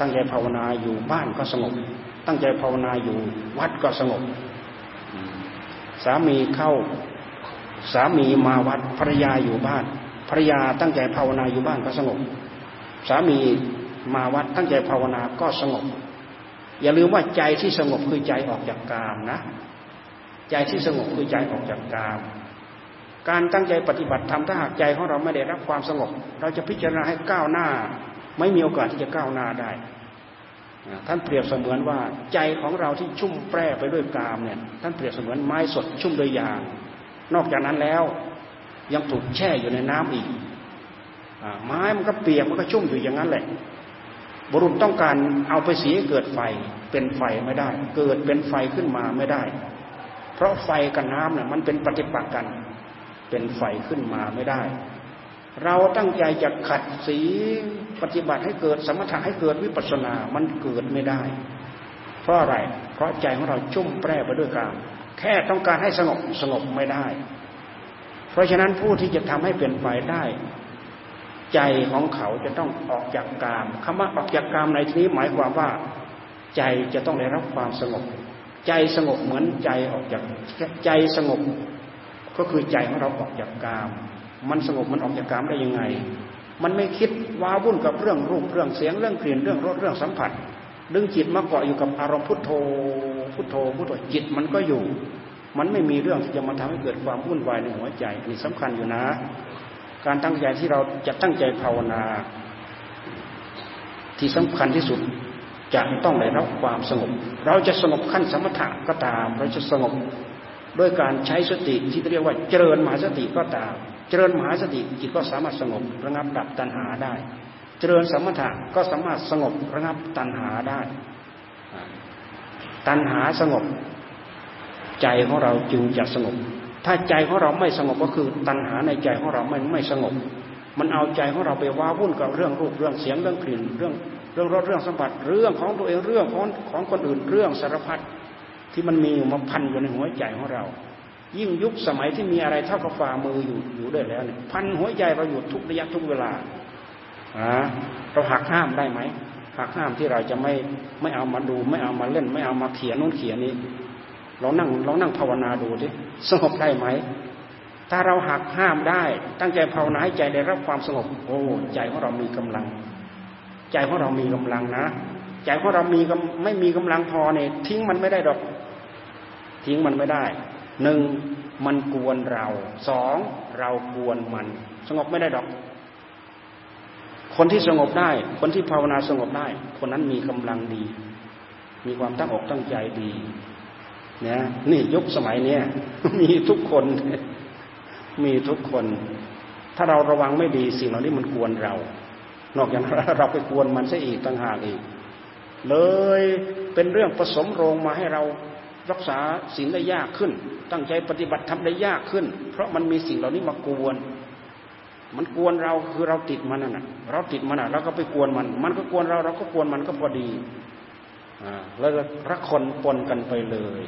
ตั้งใจภาวนาอยู่บ้านก็สงบ ตั้งใจภาวนาอยู่วัดก็สงบ สามีเข้าสามีมาวัดภรรยาอยู่บ้านภรรยาตั้งใจภาวนาอยู่บ้านก็สงบ สามีมาวัดตั้งใจภาวนาก็สงบ อย่าลืมว่าใจที่สงบคือใจออกจากกามนะ ใจที่สงบคือใจออกจากกามการตั้งใจปฏิบัติธรรมถ้าหากใจของเราไม่ได้รับความสงบ เราจะพิจารณาให้ก้าวหน้า ไม่มีโอกาสที่จะก้าวหน้าได้ ท่านเปรียบเสมือนว่าใจของเราที่ชุ่มแปร่ไปด้วยกามเนี่ยท่านเปรียบเสมือนไม้สดชุ่มด้วยยาง นอกจากนั้นแล้วยังถูกแช่อยู่ในน้ำอีกไม้มันก็เปียกมันก็ชุ่มอยู่อย่างนั้นแหละ บุรุษต้องการเอาไปสีเกิดไฟเป็นไฟไม่ได้ เกิดเป็นไฟขึ้นมาไม่ได้ เพราะไฟกับน้ำเนี่ยมันเป็นปฏิปักษ์กัน เป็นไฟขึ้นมาไม่ได้ เราตั้งใจจะขัดสีปฏิบัติให้เกิดสมถะให้เกิดวิปัสสนา มันเกิดไม่ได้ เพราะอะไร เพราะใจของเราชุ่มแปรไปด้วยกาม แค่ต้องการให้สงบสงบไม่ได้ เพราะฉะนั้นผู้ที่จะทำให้เป็นไปได้ใจของเขาจะต้องออกจากกามคำว่าออกจากกามในที่นี้หมายความว่า ใจจะต้องได้รับความสงบ ใจสงบเหมือนใจออกจากใจสงบก็คือใจของเราออกจากกาม มันสงบมันออกจากกามได้ยังไง มันไม่คิดว้าวุ่นกับเรื่องรูปเรื่องเสียงเรื่องกลิ่นเรื่องรสเรื่องสัมผัส ดึงจิตมาเกาะอยู่กับอารมณ์พุทโธ พุทโธพุทโธจิตมันก็อยู่ มันไม่มีเรื่องที่จะมาทำให้เกิดความวุ่นวายในหัวใจนี่สำคัญอยู่นะ การตั้งใจที่เราจะตั้งใจภาวนา ที่สำคัญที่สุด จะต้องได้รับความสงบ เราจะสงบขั้นสมถะก็ตาม เราจะสงบด้วยการใช้สติที่เรียกว่าเจริญมหาสติก็ตาม เจริญมหาสติจิตก็สามารถสงบระงับดับตัณหาได้ เจริญสมถะก็สามารถสงบระงับตัณหาได้ ตัณหาสงบ ใจของเราจึงจะสงบ ถ้าใจของเราไม่สงบก็คือตัณหาในใจของเราไม่ไม่สงบ มันเอาใจของเราไปว้าวุ่นกับเรื่องรูปเรื่องเสียงเรื่องกลิ่นเรื่อง เรื่องรสเรื่องสัมผัสเรื่องของตัวเองเรื่องของของคนอื่นเรื่องสารพัดที่มันมีมาพันอยู่ในหัวใจของเรา ยิ่งยุคสมัยที่มีอะไรเท่ากับฝ่ามืออยู่อยู่ด้วยแล้วเนี่ยพันหัวใจเราอยู่ทุกระยะทุกเวลาอ่าเราหักห้ามได้ไหมหักห้ามที่เราจะไม่ไม่เอามาดู ไม่เอามาเล่น ไม่เอามาเขียนนู้นเขียนนี้ เรานั่งเรานั่งภาวนาดูดิสงบได้ไหมถ้าเราหักห้ามได้ ตั้งใจภาวนาให้ใจได้รับความสงบโอ้ใจของเรามีกำลัง ใจของเรามีกำลังนะใจของเรามีไม่มีกำลังพอเนี่ยทิ้งมันไม่ได้ดอก ทิ้งมันไม่ได้หนึ่งมันกวนเราสองเรากวนมัน สงบไม่ได้ดอก คนที่สงบได้ คนที่ภาวนาสงบได้ คนนั้นมีกำลังดี มีความตั้งอกตั้งใจดีเนี่ยนี่ยุคสมัยเนี้ยมีทุกคน มีทุกคน ถ้าเราระวังไม่ดีสิ่งเหล่านี้มันกวนเรา นอกจากเราไปกวนมันซะอีกต่างหากอีก เลยเป็นเรื่องผสมโรงมาให้เรารักษาสิ่งได้ยากขึ้น ตั้งใจปฏิบัติทำได้ยากขึ้น เพราะมันมีสิ่งเหล่านี้มากวน มันกวนเราคือเราติดมันน่ะ เราติดมันน่ะเราก็ไปกวนมัน มันก็กวนเราเราก็กวนมันก็พอดีอ่าแล้วรักคนปนกันไปเลย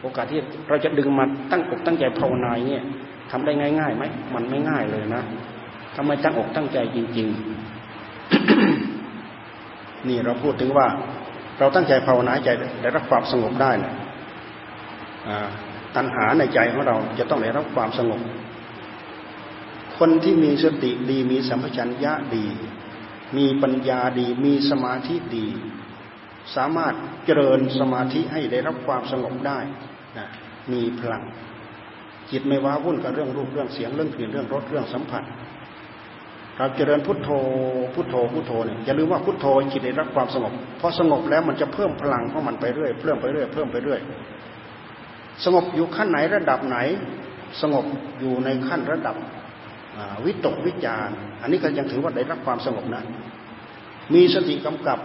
โอกาสที่เราจะดึงมาตั้งอกตั้งใจภาวนาเนี่ยทำได้ง่ายๆไหมมันไม่ง่ายเลยนะ ทำไมตั้งอกตั้งใจจริง ๆ นี่เราพูดถึงว่า เราตั้งใจภาวนาใจได้รับความสงบได้นะตัณหาในใจของเราจะต้องได้รับความสงบ คนที่มีสติดีมีสัมผัสัญญะดี มีปัญญาดี มีสมาธิดี สามารถเจริญสมาธิให้ได้รับความสงบได้นะมีพลัง จิตไม่ว้าวุ่นกับเรื่องรูปเรื่องเสียงเรื่องกลิ่นเรื่องรสเรื่องสัมผัส เราเจริญพุทโธพุทโธพุทโธเนี่ยอย่าลืมว่าพุทโธจิตได้รับความสงบพอสงบแล้วมันจะเพิ่มพลังของมันไปเรื่อยเพิ่มไปเรื่อยเพิ่มไปเรื่อย สงบอยู่ขั้นไหนระดับไหน สงบอยู่ในขั้นระดับวิตกวิจารอันนี้ก็ยังถือว่าได้รับความสงบนะมีสติกำกับ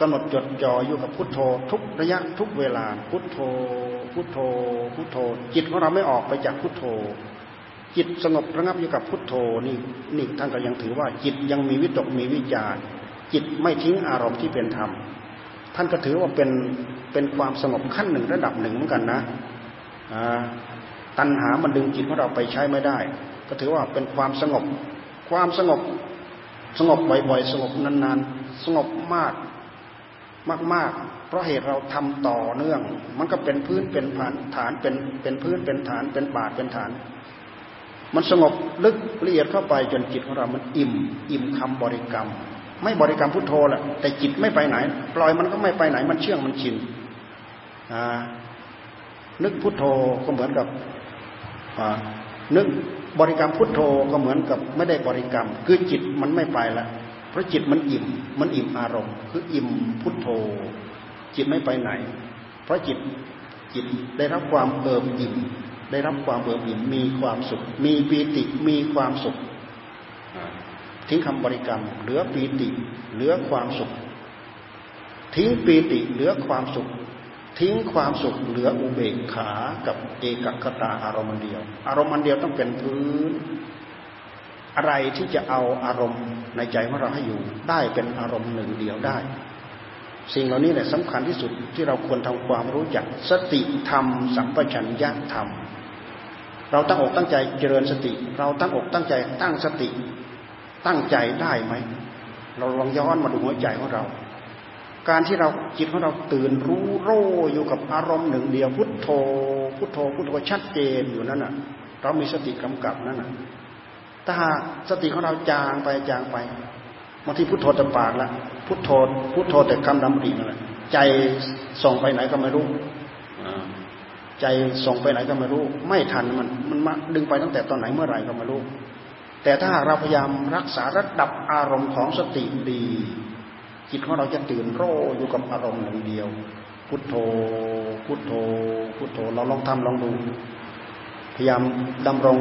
กำหนดจดจ่ออยู่กับพุทโธ ทุกระยะทุกเวลาพุทโธพุทโธพุทโธ จิตของเราไม่ออกไปจากพุทโธ จิตสงบระงับอยู่กับพุทโธนี่นี่ท่านก็ยังถือว่า จิตยังมีวิตกมีวิจารจิตไม่ทิ้งอารมณ์ที่เป็นธรรมท่านก็ถือว่าเป็นเป็นความสงบขั้นหนึ่งระดับหนึ่งเหมือนกันนะตัณหามันดึงจิตของเราไปใช้ไม่ได้ ก็ถือว่าเป็นความสงบ ความสงบ สงบบ่อยๆสงบนานๆสงบมากมากๆ เพราะเหตุเราทำต่อเนื่อง มันก็เป็นพื้นเป็นฐานฐานเป็นเป็นพื้นเป็นฐานเป็นบาดเป็นฐาน มันสงบลึกละเอียดเข้าไปจนจิตของเรา มันอิ่ม อิ่มคำบริกรรม ไม่บริกรรมพุทโธแหละแต่จิตไม่ไปไหน ปล่อยมันก็ไม่ไปไหน มันเชื่องมันชินนึกพุทโธก็เหมือนกับนึกบริกรรมพุทโธก็เหมือนกับไม่ได้บริกรรม คือจิตมันไม่ไปละเพราะจิตมันอิ่ม มันอิ่มอารมณ์ คืออิ่มพุทโธ จิตไม่ไปไหน เพราะจิตจิตได้รับความเอิบอิ่ม ได้รับความเบิกอิ่มมีความสุข มีปีติมีความสุขทิ้งคำบริกรรม เหลือปีติ เหลือความสุข ทิ้งปีติเหลือความสุข ทิ้งความสุข เหลืออุเบกขากับเอกคตาอารมณ์เดียว อารมณ์เดียวต้องเป็นพื้น อะไรที่จะเอาอารมณ์ในใจของเราให้อยู่ ได้เป็นอารมณ์หนึ่งเดียวได้ สิ่งเหล่านี้แหละสำคัญที่สุดที่เราควรทำความรู้จักสติธรรม สัมปชัญญะธรรม เราตั้งอกตั้งใจเจริญสติ เราตั้งอกตั้งใจตั้งสติ ตั้งใจได้ไหม เราลองย้อนมาดูหัวใจของเรา การที่เราจิตของเราตื่นรู้โรอยู่กับอารมณ์หนึ่งเดียวพุทโธ พุทโธพุทโธชัดเจนอยู่นั่นน่ะ เรามีสติกำกับนั่นน่ะถ้าสติของเราจางไปจางไปบางทีพุทโธแต่ปากละพุทโธพุทโธแต่คำดำรินั่นแหละใจส่งไปไหนก็ไม่รู้ ใจส่งไปไหนก็ไม่รู้ ไม่ทันมันมันมาดึงไปตั้งแต่ตอนไหนเมื่อไหร่ก็ไม่รู้ แต่ถ้าหากเราพยายามรักษาระดับอารมณ์ของสติดี จิตของเราจะตื่นโรอยู่กับอารมณ์หนึ่งเดียว พุทโธ พุทโธ พุทโธ เราลองทำลองดู พยายามดำรง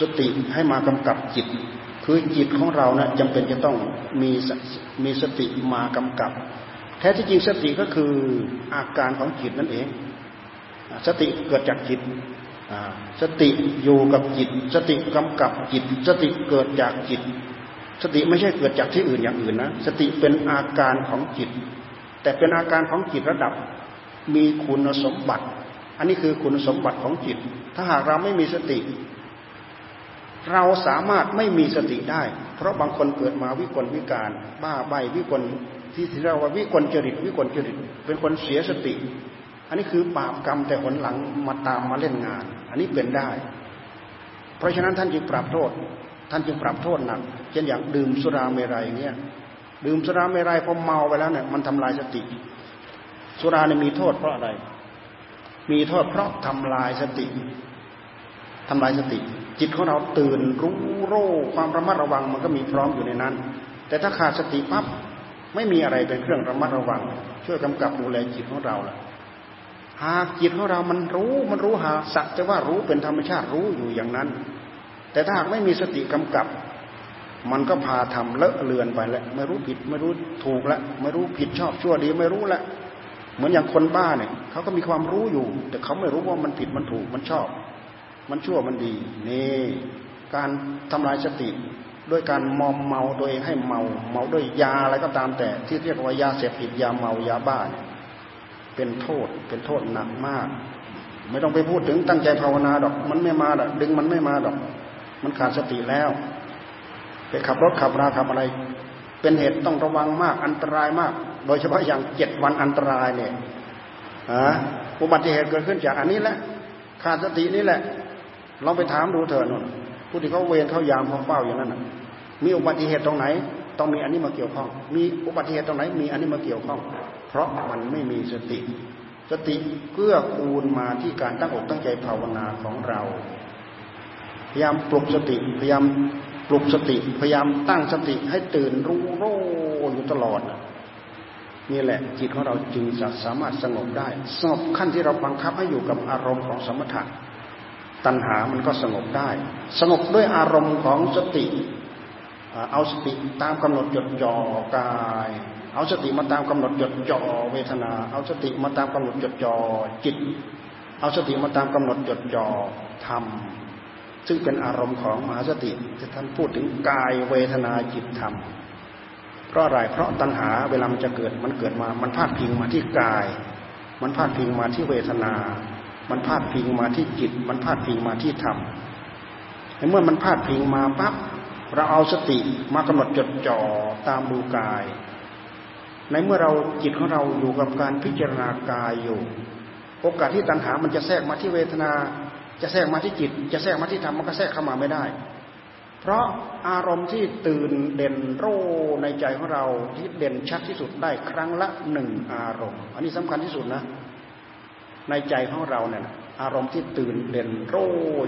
สติให้มากำกับจิต คือจิตของเรานะ่ะจำเป็นจะต้องมีมีสติมากำกับ แท้ที่จริงสติก็คืออาการของจิตนั่นเอง สติเกิดจากจิตสติอยู่กับจิต สติกำกับจิต สติเกิดจากจิต สติไม่ใช่เกิดจากที่อื่นอย่างอื่นนะสติเป็นอาการของจิต แต่เป็นอาการของจิตระดับมีคุณสมบัติ อันนี้คือคุณสมบัติของจิต ถ้าหากเราไม่มีสติ เราสามารถไม่มีสติได้ เพราะบางคนเกิดมาวิกลวิการบ้าใบวิกลที่ที่เราว่าวิกลจริตวิกลจริต เป็นคนเสียสติ อันนี้คือบาปกรรมแต่ผลหลังมาตามมาเล่นงาน อันนี้เป็นได้ เพราะฉะนั้นท่านจึงปรับโทษ ท่านจึงปรับโทษหนัก เช่นอย่างดื่มสุราเมรัยเนี่ยดื่มสุราเมรัยพอเมาไปแล้วเนี่ยมันทำลายสติ สุราเนี่ยมีโทษเพราะอะไร มีโทษเพราะทำลายสติทำลายสติ จิตของเราตื่นรู้โรความระมัดระวังมันก็มีพร้อมอยู่ในนั้น แต่ถ้าขาดสติปั๊บไม่มีอะไรเป็นเครื่องระมัดระวัง ช่วยกำกับดูแลจิตของเราล่ะ หากจิตของเรามันรู้มันรู้หาสักจะว่ารู้เป็นธรรมชาติรู้อยู่อย่างนั้น แต่ถ้าหากไม่มีสติกำกับ มันก็พาทำเลอะเลือนไปแล้วไม่รู้ผิดไม่รู้ถูกแล้วไม่รู้ผิดชอบชั่วดีไม่รู้แล้วเหมือนอย่างคนบ้าเนี่ยเขาก็มีความรู้อยู่ แต่เขาไม่รู้ว่ามันผิดมันถูกมันชอบ มันชั่วมันดีนี่การทำลายสติด้วยการมอมเมาตัวเองให้เมา เมาด้วยยาอะไรก็ตามแต่ที่เรียกว่ายาเสพติดยาเมายาบ้าเนี่ย เป็นโทษ เป็นโทษหนักมาก ไม่ต้องไปพูดถึงตั้งใจภาวนาดอก มันไม่มาดอกดึงมันไม่มาดอก มันขาดสติแล้ว ไปขับรถขับราขับอะไร เป็นเหตุต้องระวังมากอันตรายมาก โดยเฉพาะอย่างเจ็ดวันอันตรายเนี่ยอะอุบัติเหตุเกิดขึ้นจากอันนี้แหละขาดสตินี่แหละลองไปถามดูเถอะนนผู้ที่เขาเวรเขายามเขาเฝ้าอย่างนั้นมีอุบัติเหตุตรงไหน ต้องมีอันนี้มาเกี่ยวข้อง มีอุบัติเหตุตรงไหน มีอันนี้มาเกี่ยวข้อง ราะมันไม่มีสติ สติเกื้อกูลมาที่การตั้งอกตั้งใจภาวนาของเรา พยายามปลุกสติพยายามปลุกสติ พยายามตั้งสติให้ตื่นรู้โรอยู่ตลอดนี่แหละจิตของเราจึงจะสามารถสงบได้สงบขั้นที่เราบังคับให้อยู่กับอารมณ์ของสมถะตัณหามันก็สงบได้ สงบด้วยอารมณ์ของสติ เอาสติตามกำหนดจดจ่อกาย เอาสติมาตามกำหนดจดจ่อเวทนา เอาสติมาตามกำหนดจดจ่อจิต เอาสติมาตามกำหนดจดจ่อธรรมซึ่งเป็นอารมณ์ของมหาสติที่ท่านพูดถึงกายเวทนาจิตธรรม เพราะอะไรเพราะตัณหาเวลามันจะเกิดมันเกิดมา มันพาดพิงมาที่กาย มันพาดพิงมาที่เวทนา มันพาดพิงมาที่จิต มันพาดพิงมาที่ธรรมเมื่อมันพาดพิงมาปั๊บเราเอาสติมากำหนดจดจ่อตามดูกาย ในเมื่อเราจิตของเราอยู่กับการพิจารณากายอยู่ โอกาสที่ตัณหามันจะแทรกมาที่เวทนา จะแทรกมาที่จิต จะแทรกมาที่ธรรมมันก็แทรกเข้ามาไม่ได้ เพราะอารมณ์ที่ตื่นเด่นโรในใจของเราที่เด่นชัดที่สุดได้ครั้งละหนึ่งอารมณ์ อันนี้สำคัญที่สุดนะ ในใจของเราเนี่ยอารมณ์ที่ตื่นเด่นโร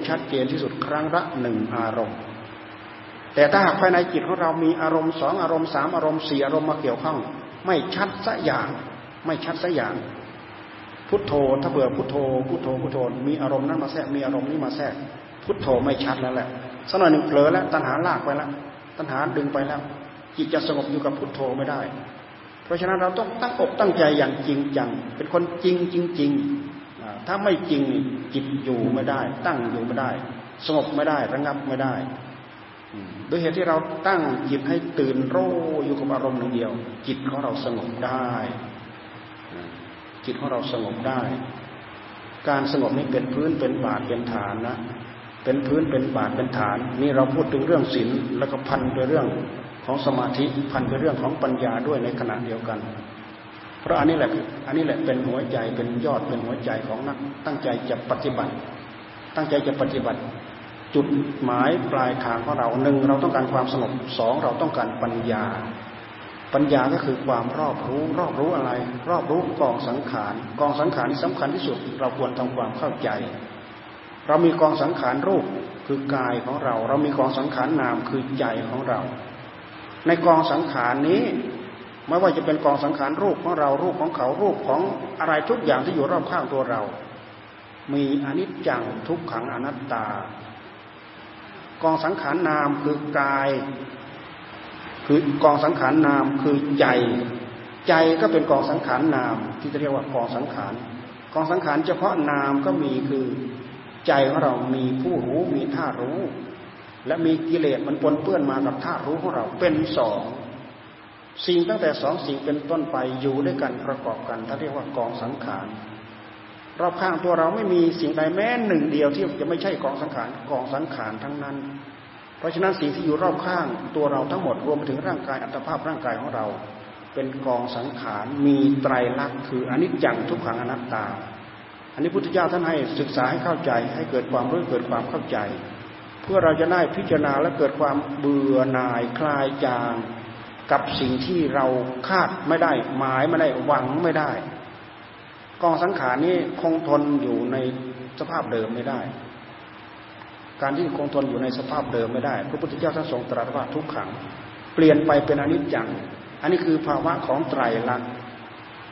ชัดเจนที่สุดครั้งละหนึ่งอารมณ์แต่ถ้าหากภายในจิตของเรามีอารมณ์สองอารมณ์สามอารมณ์สี่อารมณ์มาเกี่ยวข้อง ไม่ชัดสักอย่าง ไม่ชัดสักอย่าง พุทโธถ้าเบื่อพุทโธ พุทโธพุทโธมีอารมณ์นั้นมาแทรกมีอารมณ์นี้มาแทรกพุทโธไม่ชัดแล้วแหละสักหน่อยหนึ่งเผลอแล้วตัณหาลากไปแล้วตัณหาดึงไปแล้วจิตจะสงบอยู่กับพุทโธไม่ได้ เพราะฉะนั้นเราต้องตั้งอกตั้งใจอย่างจริงจังเป็นคนจริงจริงจริงถ้าไม่จริงจิตอยู่ไม่ได้ ตั้งอยู่ไม่ได้ สงบไม่ได้ระงับไม่ได้ โดยเหตุที่เราตั้งจิตให้ตื่นรู้อยู่กับอารมณ์หนึ่งเดียว จิตของเราสงบได้ จิตของเราสงบได้ การสงบนี้เป็นพื้นเป็นบาทเป็นฐานนะเป็นพื้นเป็นบาทเป็นฐาน นี่เราพูดถึงเรื่องศีลแล้วก็พันไปเรื่องของสมาธิพันไปเรื่องของปัญญาด้วยในขณะเดียวกัน เพราะอันนี้แหละอันนี้แหละเป็นหัวใจเป็นยอดเป็นหัวใจของนัก ตั้งใจจะปฏิบัติ ตั้งใจจะปฏิบัติ จุดหมายปลายทางของเราหนึ่งเราต้องการความสงบสองเราต้องการปัญญา ปัญญาก็คือความรอบรู้ รอบรู้อะไร รอบรู้กองสังขารกองสังขารที่สำคัญที่สุด เราควรทำความเข้าใจ เรามีกองสังขารรูปคือกายของเรา เรามีกองสังขารนามคือใจของเรา ในกองสังขารนี้ไม่ว่าจะเป็นกองสังขารรูปของเรารูปของเขารูปของอะไรทุกอย่างที่อยู่รอบข้างตัวเรา มีอนิจจังทุกขังอนัตตา กองสังขารนามคือกาย คือกองสังขารนามคือใจ ใจก็เป็นกองสังขารนาม ที่จะเรียกว่ากองสังขารกองสังขารเฉพาะนามก็มีคือใจของเรามีผู้รู้มีธารู้ และมีกิเลสมันปนเปื้อนมากับธารู้ของเราเป็นสองสิ่งตั้งแต่สองสิ่งเป็นต้นไปอยู่ด้วยกันประกอบกันถ้าเรียกว่ากองสังขาร รอบข้างตัวเราไม่มีสิ่งใดแม้หนึ่งเดียวที่จะไม่ใช่กองสังขารกองสังขารทั้งนั้น เพราะฉะนั้นสิ่งที่อยู่รอบข้างตัวเราทั้งหมดรวมไปถึงร่างกายอัตภาพร่างกายของเรา เป็นกองสังขารมีไตรลักษณ์คืออนิจจังทุกขังอนัตตา อันนี้พุทธเจ้าท่านให้ศึกษาให้เข้าใจให้เกิดความรู้เกิดความเข้าใจ เพื่อเราจะได้พิจารณาและเกิดความเบื่อหน่ายคลายจางกับสิ่งที่เราคาดไม่ได้ หมายไม่ได้หวังไม่ได้ กองสังขารนี้คงทนอยู่ในสภาพเดิมไม่ได้ การที่คงทนอยู่ในสภาพเดิมไม่ได้ พระพุทธเจ้าท่านทรงตรัสว่าทุกขัง เปลี่ยนไปเป็นอนิจจัง อันนี้คือภาวะของไตรลักษณ์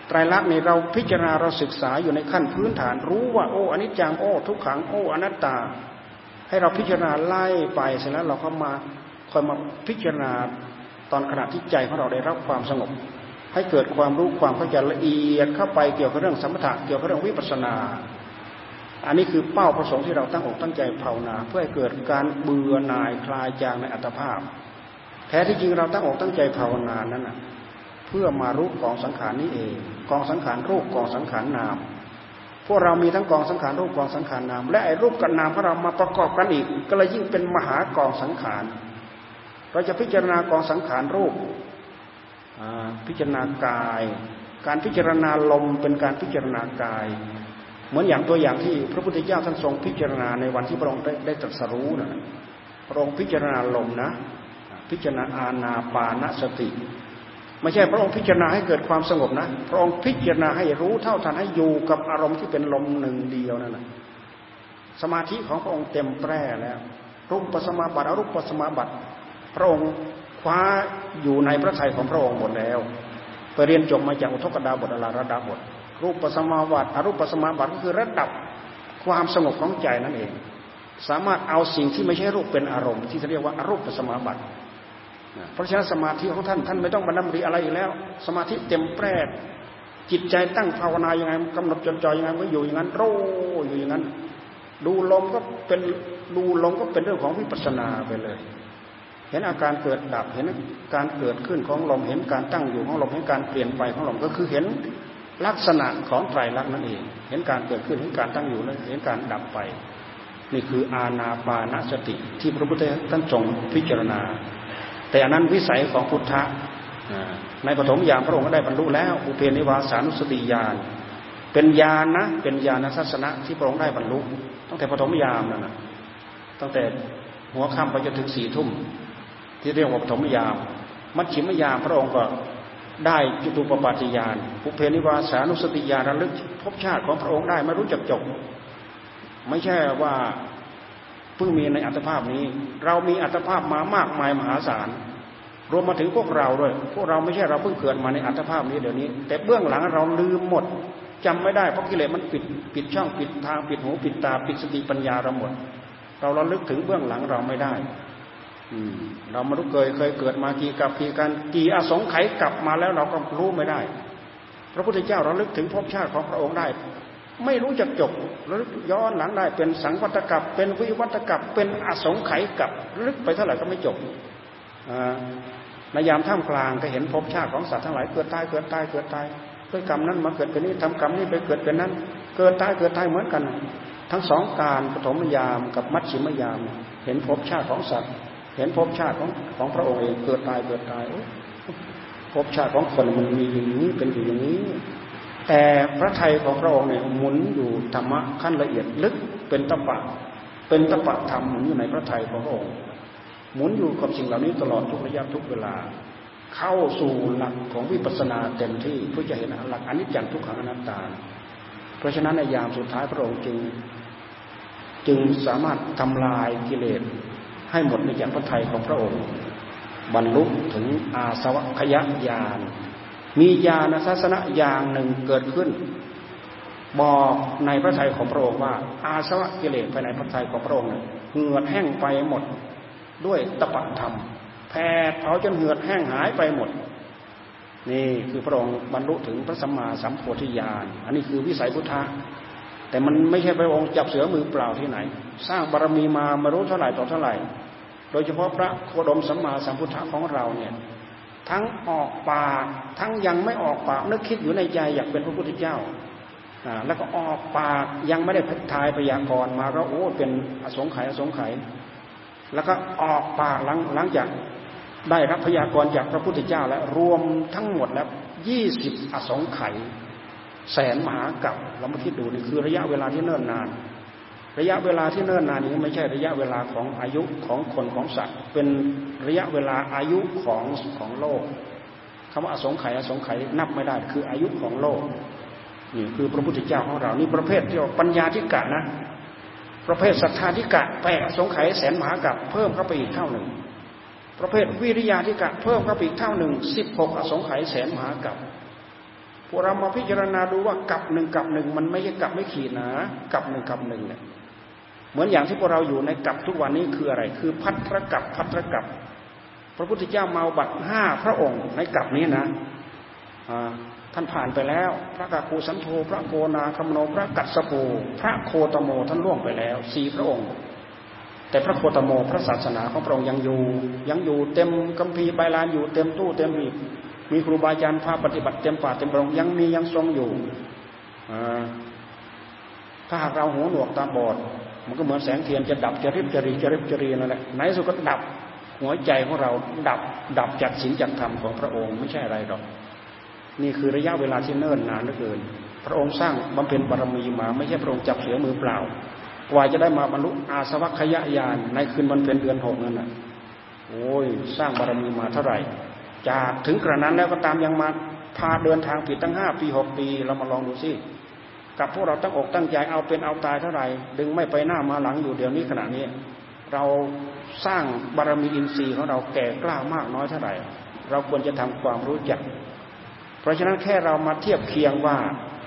ไตรลักษณ์ในเราพิจารณาเราศึกษาอยู่ในขั้นพื้นฐานรู้ว่าโอ้อนิจจังโอ้ทุกขังโอ้อนัตตา ให้เราพิจารณาไล่ไปเสร็จแล้วเราก็มาคอยมาพิจารณาตอนขณะที่ใจของเราได้รับความสงบ ให้เกิดความรู้ความเข้าใจละเอียดเข้าไปเกี่ยวกับเรื่องสมถะเกี่ยวกับเรื่องวิปัสนา อันนี้คือเป้าประสงค์ที่เราตั้งอกตั้งใจภาวนา เพื่อให้เกิดการเบื่อหน่ายคลายจางในอัตภาพ แท้ที่จริงเราตั้งอกตั้งใจภาวนานั้นนะเพื่อมารู้กองสังขารนี้เอง กองสังขารรูปกองสังขารนาม พวกเรามีทั้งกองสังขารรูปกองสังขารนาม และไอ้รูปกับนามของเรามาประกอบกันอีก ก็เลยยิ่งเป็นมหากองสังขาร เราจะพิจารณากองสังขารรูป พิจารณากาย การพิจารณาลมเป็นการพิจารณากาย เหมือนอย่างตัวอย่างที่พระพุทธเจ้าท่านทรงพิจารณาในวันที่พระองค์ได้ไดตรัสรู้นะพระองค์พิจารณาลมนะ พิจารณาอาณาปานสติไม่ใช่พระองค์พิจารณาให้เกิดความสงบนะ พระองค์พิจารณาให้รู้เท่าทันให้อยู่กับอารมณ์ที่เป็นลมหนึ่งเดียวนั่นแหละสมาธิของพระองค์เต็มแปร่แล้ว รูปปัสมาบัติอรูปปัสมาบัติ พระองค์ คว้าอยู่ในพระทัยของพระองค์หมดแล้ว ไปเรียนจบมาจากอุทกดาบทอลาระดาบท รูปปัสมาบัตอรูปปัสมาบัตก็คือระดับความสงบของใจนั่นเอง สามารถเอาสิ่งที่ไม่ใช่รูปเป็นอารมณ์ ที่เรียกว่าอารูปปัสมาบัติเพราะฉะนั้นสมาธิของท่านท่านไม่ต้องบรรลุอะไรอีกแล้ว สมาธิเต็มแปร่จิตใจตั้งภาวนายังไงกำหนดจดจ่อยังไงก็อยู่อย่างนั้นโรอยู่อย่างนั้น ดูลมก็เป็นดูลมก็เป็นเรื่องของวิปัสสนาไปเลย เห็นอาการเกิดดับเห็นการเกิดขึ้นของลมเห็นการตั้งอยู่ของลมเห็นการเปลี่ยนไปของลมก็คือเห็นลักษณะของไตรลักษณ์นั่นเอง เห็นการเกิดขึ้นเห็นการตั้งอยู่เห็นการดับไป นี่คืออาณาปานสติ ที่พระพุทธท่านทรงพิจารณา แต่อันนั้นวิสัยของพุทธะในปฐมยามพระองค์ก็ได้บรรลุแล้วอุเพนิวาสานุสติญาณเป็นญาณนะเป็นญาณทัศนะที่พระองค์ได้บรรลุตั้งแต่ปฐมยามนั่นนะตั้งแต่หัวค่ำไปจนถึงสี่ทุ่ม ที่เรียกว่าปฐมยาม มัชชิมยามพระองค์ก็ได้จุตูปปาติยานภุเพนิวาสานุสติญาณระลึกพบชาติของพระองค์ได้ไม่รู้จักจบ ไม่ใช่ว่าเพิ่งมีในอัตภาพนี้ เรามีอัตภาพมามากมายมหาศาลรวมมาถึงพวกเราด้วย พวกเราไม่ใช่เราเพิ่งเกิดมาในอัตภาพนี้เดี๋ยวนี้ แต่เบื้องหลังเราลืมหมดจำไม่ได้เพราะกิเลสมันปิดปิดช่องปิดทางปิดหูปิดตาปิดสติปัญญาเราหมด เราระลึกถึงเบื้องหลังเราไม่ได้ เรามารู้เคยเคยเกิดมากี่กับกี่การกี่อสงไขยกลับมาแล้วเราก็รู้ไม่ได้ พระพุทธเจ้าเราลึกถึงภพชาติของพระองค์ได้ ไม่รู้จักจบระลึกย้อนหลังได้เป็นสังวัตกับเป็นวิวัตกับเป็นอสงไขยกับลึกไปเท่าไหร่ก็ไม่จบในยามท่ามกลางก็เห็นภพชาติของสัตว์ทั้งหลายเกิดตายเกิดตายเกิดตายด้วยกรรมนั้นมาเกิดเป็นนี้ทำกรรมนี้ไปเกิดเป็นนั้น เกิดตายเกิดตายเหมือนกัน ทั้งสองการปฐมยามกับมัชชิมยาม เห็นภพชาติของสัตว์ เห็นภพชาติของของพระองค์เองเกิดตายเกิดตายภพชาติของคนมันมีอย่างนี้เป็นอยู่อย่างนี้ แต่พระไทยของพระองค์เนี่ยหมุนอยู่ธรรมะขั้นละเอียดลึกเป็นตปะเป็นตปะธรรมหมุนอยู่ในพระไทยของพระองค์หมุนอยู่กับสิ่งเหล่านี้ตลอดทุกระยะทุกเวลา เข้าสู่หลักของวิปัสสนาเต็มที่เพื่อจะเห็นหลักอนิจจังทุกขังอนัตตา เพราะฉะนั้นในยามสุดท้ายพระองค์จึง จึงสามารถทำลายกิเลส ให้หมดในจากพระทัยของพระองค์ บรรลุถึงอาสวัคยญาณมีญาณศาสนาอย่างหนึ่งเกิดขึ้น บอกในพระทัยของพระองค์ว่า อาสวะกิเลสภายในพระทัยของพระองค์เหือดแห้งไปหมดด้วยตปะธรรมแผ่เผาจนเหือดแห้งหายไปหมด นี่คือพระองค์บรรลุถึงพระสัมมาสัมโพธิญาณอันนี้คือวิสัยพุทธะแต่มันไม่ใช่พระองค์จับเสือมือเปล่าที่ไหน สร้างบารมีมามารู้เท่าไหร่ต่อเท่าไหร่ ดยเฉพาะพระโคดมสัมมาสัมพุทธะของเราเนี่ยทั้งออกปากทั้งยังไม่ออกปากนึกคิดอยู่ในใจอยากเป็นพระพุทธเจ้าแล้วก็ออกปากยังไม่ได้พทายพยากรมาก็โอ้เป็นอสงไขยอสงไขยแล้วก็ออกปากหลังหลังจากได้รับพยากรจากพระพุทธเจ้าแล้วรวมทั้งหมดแล้วยี่สิบอสงไขยแสนมหากับเรามาคิดดูนี่คือระยะเวลาที่เนิ่นนาน ระยะเวลาที่เนิ่นนานนี้ไม่ใช่ระยะเวลาของอายุของคนของสัตว์ เป็นระยะเวลาอายุของของโลกคำว่าอสงไขยอสงไขยนับไม่ได้ คืออายุของโลกนี่คือพระพุทธเจ้าของเรานี่ประเภทที่ปัญญาธิกะนะ ประเภทศรัทธาธิกะแปะสงไขยแสนมหากับเพิ่มเข้าไปอีกเท่าหนึ่ง ประเภทวิริยาธิกะเพิ่มเข้าไปอีกเท่าหนึ่งสิบหกอสงไขยแสนมหากับพวกเรามาพิจารณาดูว่ากับหนึ่งกับหนึ่งมันไม่ใช่กับไม่ขีดนะกับหนึ่งกับหนึ่งเนี่ย เหมือนอย่างที่พวกเราอยู่ในกับทุกวันนี้คืออะไร คือพัทรกับพัทรกับ พระพุทธเจ้ามาบัตรห้าพระองค์ในกับนี้นะท่านผ่านไปแล้ว พระกาคูสันโธพระโกนาคมโนพระกัสสปูพระโคตโมท่านล่วงไปแล้วสี่พระองค์ แต่พระโคตโมพระศาสนาของพระองค์ยังอยู่ ยังอยู่เต็มกัมพีใบลานอยู่เต็มตู้เต็มหีบมีครูบาอาจารย์พาปฏิบัติเต็มป่าเต็มรงยังมียังทรงอยู่ถ้าหากเราหูหนวกตาบอด มันก็เหมือนแสงเทียนจะดับจะริบจะรีจะริบจะรีนั่นแหละในสุดก็ดับหัวใจของเราดับดับจากศีลจากธรรมของพระองค์ไม่ใช่อะไรหรอก นี่คือระยะเวลาที่เนิ่นนานเหลือเกิน พระองค์สร้างบำเพ็ญบารมีมาไม่ใช่พระองค์จับเสือมือเปล่า กว่าจะได้มาบรรลุอาสวัคยายานในคืนวันเพ็ญเดือนหกนั่นน่ะโอ้ยสร้างบารมีมาเท่าไหร่ จากถึงกระนั้นแล้วก็ตามยังมาพาเดินทางผิดตั้งห้าปีหกปีเรามาลองดูสิ กับพวกเราตั้งอกตั้งใจเอาเป็นเอาตายเท่าไหร่ ดึงไม่ไปหน้ามาหลังอยู่เดี๋ยวนี้ขณะนี้ เราสร้างบารมีอินทรีย์ของเราแก่กล้ามากน้อยเท่าไหร่ เราควรจะทำความรู้จัก เพราะฉะนั้นแค่เรามาเทียบเคียงว่า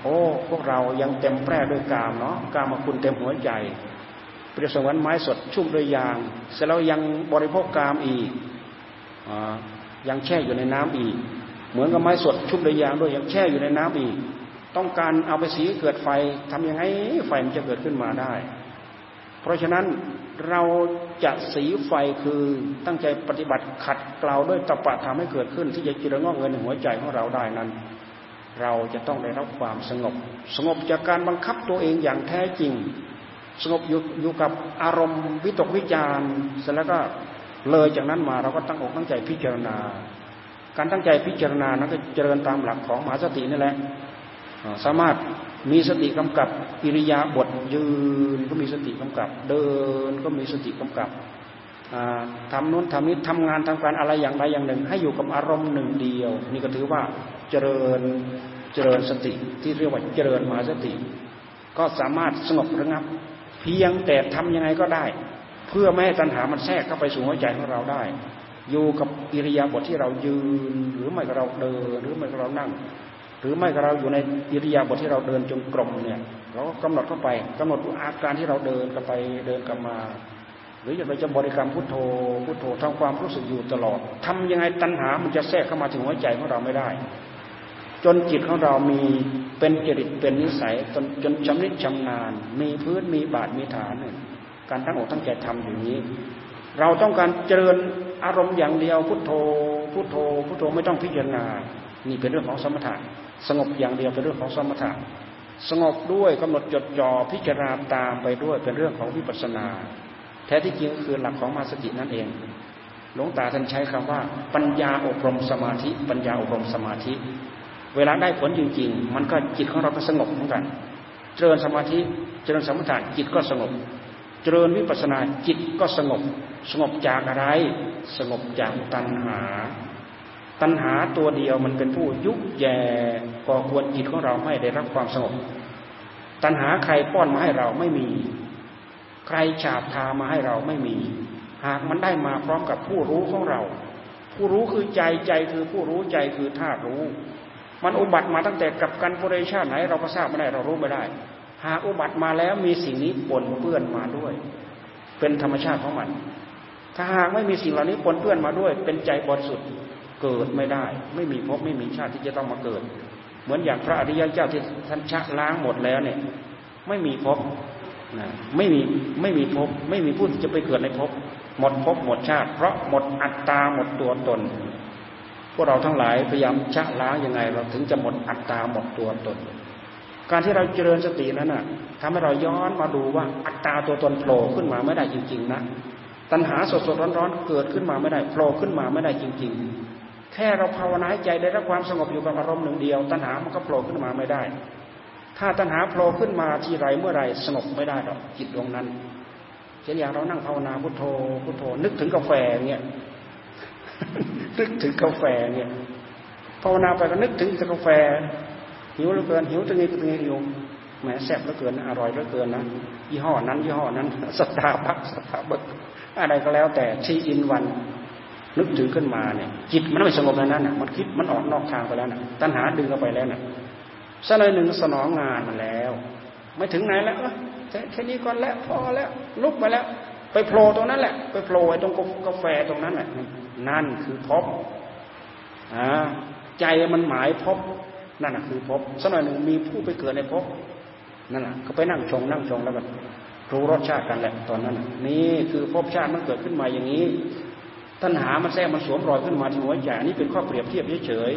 โอ้พวกเรายังเต็มแปร่ด้วยกามเนาะกามาคุณเต็มหัวใจเปรียบเสมือนไม้สดชุ่มด้วยยาง เสร็จแล้วยังบริโภคกามอีกยังแช่อยู่ในน้ำอีก เหมือนกับไม้สดชุบด้วยยางด้วยยังแช่อยู่ในน้ำอีก ต้องการเอาไปสีเกิดไฟทำยังไงไฟมันจะเกิดขึ้นมาได้ เพราะฉะนั้นเราจะสีไฟคือตั้งใจปฏิบัติขัดเกลาด้วยตปะทำให้เกิดขึ้น ที่จะจิรงอกเงินในหัวใจของเราได้นั้น เราจะต้องได้รับความสงบ สงบจากการบังคับตัวเองอย่างแท้จริง สงบอยู่อยู่กับอารมณ์วิตกวิจารเสร็จแล้วก็เลยจากนั้นมาเราก็ตั้งอกตั้งใจพิจารณา การตั้งใจพิจารณานั้นก็เจริญตามหลักของมหาสตินี่แหละ สามารถมีสติกำกับอิริยาบถยืนก็มีสติกำกับ เดินก็มีสติกำกับทำนู้นทำนี้ทำงานทำการอะไรอย่างใดอย่างหนึ่ง ให้อยู่กับอารมณ์หนึ่งเดียว นี่ก็ถือว่าเจริญเจริญสติที่เรียกว่าเจริญมหาสติ ก็สามารถสงบระงับ เพียงแต่ทํำยังไงก็ได้ เพื่อไม่ให้ตัณหามันแทรกเข้าไปสู่หัวใจของเราได้ อยู่กับอิริยาบถที่เรายืน หรือไม่ก็เราเดินหรือไม่ก็เรานั่ง หรือไม่ก็เราอยู่ในอิริยาบถที่เราเดินจงกรมเนี่ยเราก็กำหนดเข้าไปกำหนดอาการที่เราเดินกันไปเดินกันมา หรือเราจะบริกรรมพุทโธพุทโธทำความรู้สึกอยู่ตลอดทำยังไงตัณหามันจะแทรกเข้ามาถึงหัวใจของเราไม่ได้ จนจิตของเรามีเป็นจริตเป็นนิสัยจนจนชำนิชำนาญ มีพื้นมีบาดมีฐานการตั้งอกตั้งใจทำอย่างนี้ เราต้องการเจริญอารมณ์อย่างเดียวพุทโธพุทโธพุทโธไม่ต้องพิจารณานี่เป็นเรื่องของสมถะ สงบอย่างเดียวเป็นเรื่องของสมถะสงบด้วยกำหนดจดจ่อพิจารณาตามไปด้วยเป็นเรื่องของวิปัสสนา แท้ที่จริงก็คือหลักของมาสตินั่นเองหลวงตาท่านใช้คำว่า ปัญญาอบรมสมาธิ ปัญญาอบรมสมาธิ เวลาได้ผลจริง ๆ มันก็จิตของเราก็สงบเหมือนกัน เจริญสมาธิเจริญสมถะจิตก็สงบ เจริญวิปัสสนาจิตก็สงบ สงบจากอะไร สงบจากตัณหา ตัณหาตัวเดียวมันเป็นผู้ยุแย่ก่อควรจิตของเราให้ได้รับความสงบ ตัณหาใครป้อนมาให้เราไม่มี ใครฉาบทามาให้เราไม่มี หากมันได้มาพร้อมกับผู้รู้ของเรา ผู้รู้คือใจใจคือผู้รู้ใจคือธาตุรู้ มันอุบัติมาตั้งแต่กับกันบริชาไหนเราก็ทราบไม่ได้เรารู้ไม่ได้ หากอุบัติมาแล้วมีสิ่งนี้ปนเปื้อนมาด้วย เป็นธรรมชาติของมัน ถ้าหากไม่มีสิ่งเหล่านี้ปนเปื้อนมาด้วย เป็นใจบริสุทธิ์ เกิดไม่ได้ ไม่มีภพไม่มีชาติที่จะต้องมาเกิด เหมือนอย่างพระอริยเจ้าที่ท่านชะล้างหมดแล้วเนี่ย ไม่มีภพนะไม่มีไม่มีภพไม่มีผู้จะไปเกิดในภพหมดภพหมดชาติ เพราะหมดอัตตาหมดตัวตน พวกเราทั้งหลายพยายามชะล้างยังไง เราถึงจะหมดอัตตาหมดตัวตน การที่เราเจริญสตินั้นน่ะทำให้เราย้อนมาดูว่าอัตตาตัวตนโผล่ขึ้นมาไม่ได้จริง ๆ นะ ตัณหาสดๆร้อนๆเกิดขึ้นมาไม่ได้โผล่ขึ้นมาไม่ได้จริง ๆ แค่เราภาวนาใจได้รับความสงบอยู่กับอารมณ์หนึ่งเดียว ตัณหามันก็โผล่ขึ้นมาไม่ได้ ถ้าตัณหาโผล่ขึ้นมาทีไรเมื่อไรสงบไม่ได้หรอกจิตดวงนั้นเช่นอย่างเรานั่งภาวนาพุทโธพุทโธนึกถึงกาแฟเงี้ยนึกถึงกาแฟเงี้ยภาวนาไปก็นึกถึงกาแฟ หิวเหลือเกินหิวตรงนี้ตรงนี้อยู่แหมแซ่บเหลือเกินอร่อยเหลือเกินนะยี่ห้อนั้นยี่ห้อนั้น Starbucks Starbucks อะไรก็แล้วแต่ชีอินวัน นึกถึงขึ้นมาเนี่ย จิตมันไม่สงบในนั้นน่ะมันคิดมันออกนอกทางไปแล้วน่ะ ตัณหาดึงเข้าไปแล้วน่ะสักหน่อยหนึ่งสนองงานมาแล้ว ไม่ถึงไหนแล้วแค่นี้ก่อนแล้วพอแล้วลุกมาแล้ว ไปโผล่ตรงนั้นแหละ ไปโผล่ตรงกาแฟตรงนั้นแหละนั่นคือพบอ่าใจมันหมายพบนั่นคือพบสักหน่อยหนึ่งมีผู้ไปเกิดในพบนั่นแหละก็ไปนั่งชงนั่งชงแล้วก็รู้รสชาติกันแหละตอนนั้นนี่คือพบชาติมันเกิดขึ้นมาอย่างนี้ ตัณหามันแทรกมันสวมรอยขึ้นมาที่หัวใจนี่เป็นข้อเปรียบเทียบเฉย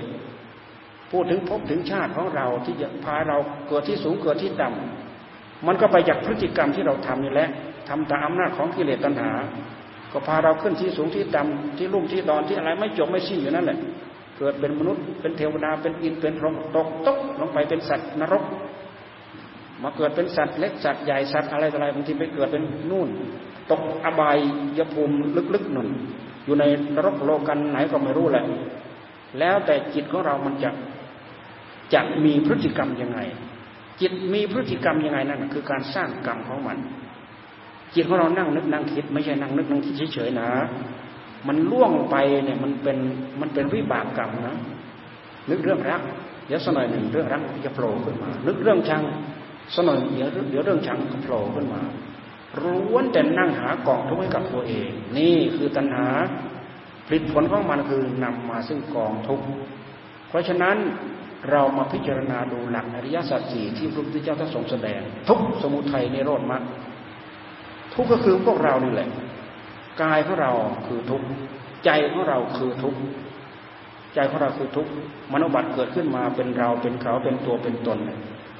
ๆพูดถึงภพถึงชาติของเราที่จะพาเราเกิดที่สูงเกิดที่ต่ำมันก็ไปจากพฤติกรรมที่เราทำนี่แหละทำตามอำนาจของกิเลสตัณหา ก็พาเราขึ้นที่สูงที่ต่ำที่ลุ่มที่ดอนที่อะไรไม่จบไม่สิ้นอยู่นั่นแหละ เกิดเป็นมนุษย์เป็นเทวดาเป็นอินเป็นพรหมตกตกลงไปเป็นสัตว์นรก มาเกิดเป็นสัตว์เล็กสัตว์ใหญ่สัตว์อะไรอะไรบางทีไปเกิดเป็นนู่น ตกอบายยภูมิลึกๆหนุ่น อยู่ในนรกโลกันไหนก็ไม่รู้แหละแล้วแต่จิตของเรามันจะจะมีพฤติกรรมยังไง จิตมีพฤติกรรมยังไงนั่นคือการสร้างกรรมของมัน จิตของเรานั่งนึกนั่งคิด ไม่ใช่นั่งนึกนั่งคิดเฉยๆนะ มันล่วงไปเนี่ยมันเป็นมันเป็นวิบากกรรมนะนึกเรื่องรักเดี๋ยวสักหน่อยหนึ่งเรื่องรักจะโผล่ขึ้นมา นึกเรื่องชังสักหน่อยเดี๋ยวเดี๋ยวเรื่องชังก็โผล่ขึ้นมา ร้วนแต่นั่งหากองทุกข์ให้กับตัวเอง นี่คือตัณหาผลผลของมันคือนำมาซึ่งกองทุกข์เพราะฉะนั้นเรามาพิจารณาดูหลักอริยสัจสี่ที่พระพุทธเจ้าท่านทรงแสดง ทุกสมุทัยในโรดมรรคทุกก็คือพวกเรานี่แหละกายของเราคือทุกข์ใจของเราคือทุกข์ใจของเราคือทุกข์มโนบัติเกิดขึ้นมาเป็นเราเป็นเขาเป็นตัวเป็นตน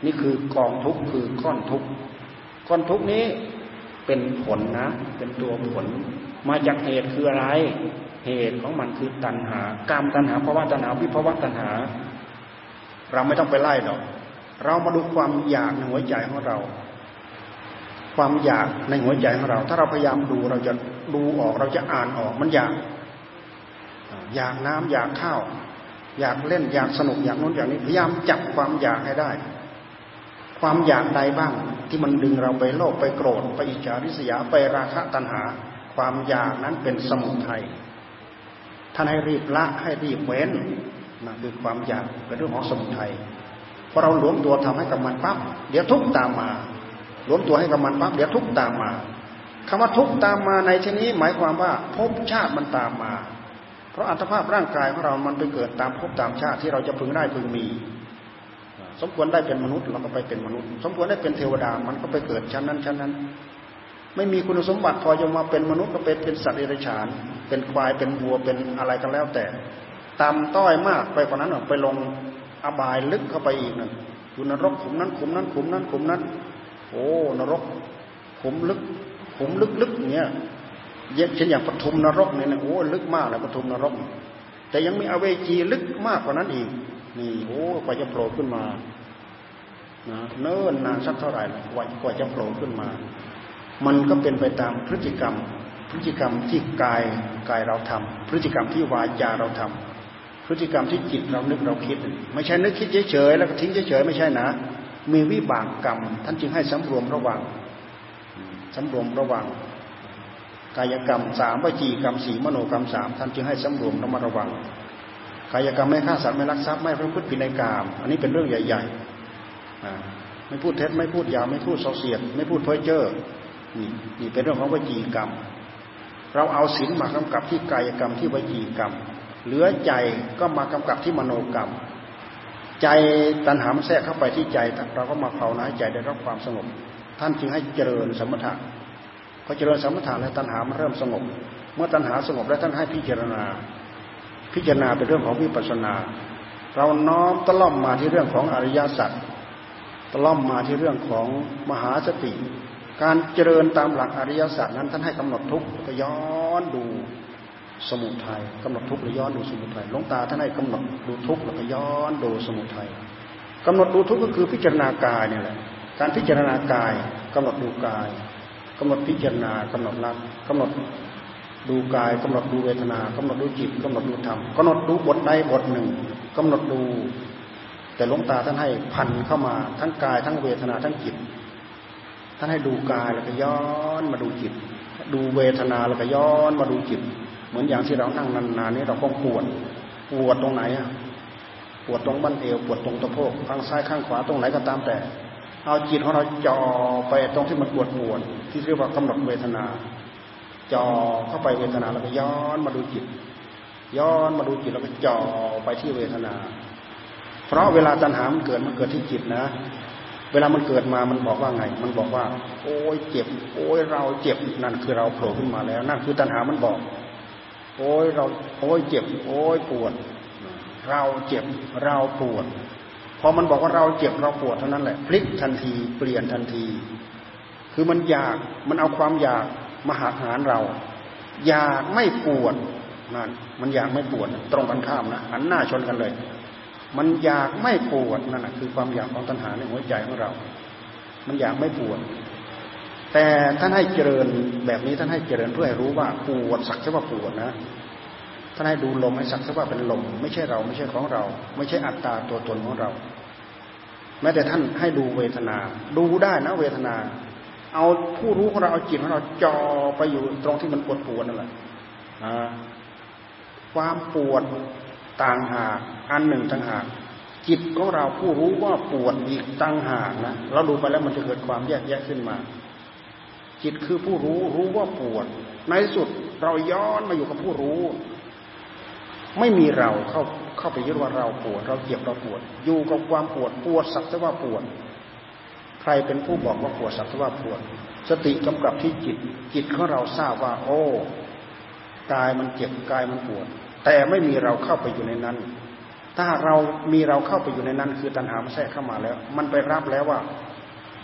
นี่คือกองทุกข์คือก้อนทุกข์ก้อนทุกข์นี้ เป็นผลนะ เป็นตัวผล มาจากเหตุคืออะไร เหตุของมันคือตัณหากรรมตัณหาภาวะตัณหาวิภาวะตัณหา เราไม่ต้องไปไล่หรอก เรามาดูความอยากในหัวใจของเรา ความอยากในหัวใจของเรา ถ้าเราพยายามดูเราจะดูออกเราจะอ่านออกมันอยาก อยากน้ำอยากข้าว อยากเล่นอยากสนุกอยากนู้นอยางนี้พยายามจับความอยากให้ได้ ความอยากใดบ้าง ที่มันดึงเราไปโลภไปโกรธไปอิจฉาริษยาไปราคะตัณหา ความอยากนั้นเป็นสมุทัยท่านให้รีบละให้รีบเว้นนะคือความอยากเป็นเรื่องของสมุทัยพอเราหลวมตัวทำให้กับมันปั๊บเดี๋ยวทุกตามมาหลวมตัวให้กับมันปั๊บเดี๋ยวทุกตามมาคำว่าทุกตามมาในที่นี้หมายความว่าภพชาติมันตามมา เพราะอัตภาพร่างกายของเรามันไปเกิดตามภพตามชาติที่เราจะพึงได้พึงมี มควรได้เป็นมนุษย์เราก็ไปเป็นมนุษย์ สมควรได้เป็นเทวดามันก็ไปเกิดชั้นนั้นชั้นนั้น ไม่มีคุณสมบัติพอจะมาเป็นมนุษย์ก็เป็นเป็นสัตว์เดรัจฉาน เป็นควายเป็นวัวเป็นอะไรกันแล้วแต่ตามต้อยมากไปกว่านั้นไปลงอบายลึกเข้าไปอีกนั่นอยู่นรกขุมนั้นขุมนั้นขุมนั้นขุมนั้น โอ้นรกขุมลึกขุมลึกๆเนี่ยเย็นเช่นอย่างปฐุมนรกเนี่ยนะโอ้ลึกมากเลยปฐุมนรก แต่ยังมีอเวจีลึกมากกว่านั้นอีก นี่โอ้กว่าจะโผล่ขึ้นมานะเนิ่นนานสักเท่าไหร่กว่ากว่าจะโผล่ขึ้นมา มันก็เป็นไปตามพฤติกรรม พฤติกรรมที่กายกายเราทำพฤติกรรมที่วาจาเราทำพฤติกรรมที่จิตเรานึกเราคิด ไม่ใช่นึกคิดเฉยๆแล้วก็ทิ้งเฉยๆไม่ใช่นะ มีวิบากกรรม ท่านจึงให้สำรวมระวังสำรวมระวัง กายกรรมสามวิจีกรรมสี่มโนกรรมสามท่านจึงให้สำรวมระมัดระวัง กายกรรมไม่ฆ่าสัตว์ไม่ลักทรัพย์ไม่ประพฤติผิดในกรรมอันนี้เป็นเรื่องใหญ่ๆไม่พูดเท็จไม่พูดยาวไม่พูดโซเสียด ไม่พูดเพ้อเจ้อนี่นี่เป็นเรื่องของวิจีกรรม เราเอาศีลมากำกับที่กายกรรมที่วิจีกรรม เหลือใจก็มากำกับที่มโนกรรม ใจตัณหามันแทรกเข้าไปที่ใจ เราก็มาภาวนาใจได้รับความสงบ ท่านจึงให้เจริญสมถะพอเจริญสมถะแล้วตัณหามันเริ่มสงบ เมื่อตัณหาสงบแล้วท่านให้พิจารณา พิจารณาเป็นเรื่องของวิปัสสนา เราน้อมตล่อมมาที่เรื่องของอริยสัจตล่อมมาที่เรื่องของมหาสติ การเจริญตามหลักอริยสัจนั้นท่านให้กำหนดทุกข์ก็ย้อนดูสมุทัยกำหนดทุกข์แล้วย้อนดูสมุทัยหลวงตาท่านให้กำหนดดูทุกข์แล้วก็ย้อนดูสมุทัยกำหนดดูทุกข์ก็คือพิจารณากายเนี่ยแหละการพิจารณากายกำหนดดูกายกำหนดพิจารณากำหนดรักกำหนด ดูกายกำหนดดูเวทนากำหนดดูจิตกำหนดดูธรรมกำหนดดูบทใดบทหนึ่งกำหนดดู แต่หลวงตาท่านให้พันเข้ามาทั้งกายทั้งเวทนาทั้งจิตท่านให้ดูกายแล้วก็ย้อนมาดูจิต ดูเวทนาแล้วก็ย้อนมาดูจิต เหมือนอย่างที่เรานั่งนานๆนี่เราก็ปวดปวดตรงไหนอะปวดตรงบั้นเอวปวดตรงตะโพกข้างซ้ายข้างขวาตรงไหนก็ตามแต่ เอาจิตของเราจ่อไปตรงที่มันปวดปวดที่เรียกว่ากำหนดเวทนา จ่อเข้าไปเวทนาแล้วก็ย้อนมาดูจิต ย้อนมาดูจิตแล้วก็จ่อไปที่เวทนา เพราะเวลาตัณหามันเกิดมันเกิดที่จิตนะ เวลามันเกิดมามันบอกว่าไง มันบอกว่า โอ้ยเจ็บ โอ้ยเราเจ็บนั่นคือเราโผล่ขึ้นมาแล้ว นั่นคือตัณหามันบอก โอ้ยเราโอ้ยเจ็บ โอ้ยปวด เราเจ็บเราปวดพอมันบอกว่าเราเจ็บเราปวดเท่านั้นแหละพลิกทันทีเปลี่ยนทันที คือมันอยากมันเอาความอยาก มหักหานเรา อยากไม่ปวดนั่นมันอยากไม่ปวดตรงกันข้ามนะหันหน้าชนกันเลย มันอยากไม่ปวดนั่นแหะคือความอยากของตัณหาในหัวใจของเรา มันอยากไม่ปวด แต่ท่านให้เจริญแบบนี้ท่านให้เจริญเพื่อให้รู้ว่าปวดสักแค่ว่าปวดนะท่านให้ดูลมให้สักแค่ว่าเป็นลม ไม่ใช่เราไม่ใช่ของเรา ไม่ใช่อัตตาตัวตนของเรา แม้แต่ท่านให้ดูเวทนา ดูได้นะเวทนา เอาผู้รู้ของเราเอาจิตของเราจอไปอยู่ตรงที่มันปวดปวดนั่นแหละความปวดต่างหากอันหนึ่งต่างหากจิตของเราผู้รู้ว่าปวดอีกต่างหากนะเราดูไปแล้วมันจะเกิดความแยกแยะขึ้นมา จิตคือผู้รู้รู้ว่าปวด ในสุดเราย้อนมาอยู่กับผู้รู้ ไม่มีเราเข้าเข้าไปยึดว่าเราปวด เราเจ็บเราปวด อยู่กับความปวดปวดสักแต่ว่าปวด ใครเป็นผู้บอกว่าปวดสักแต่ว่าปวด สติกำกับที่จิต จิตของเราทราบว่า โอ้กายมันเจ็บกายมันปวด แต่ไม่มีเราเข้าไปอยู่ในนั้น ถ้าเรามีเราเข้าไปอยู่ในนั้น คือตัณหามันแทรกเข้ามาแล้ว มันไปรับแล้วว่า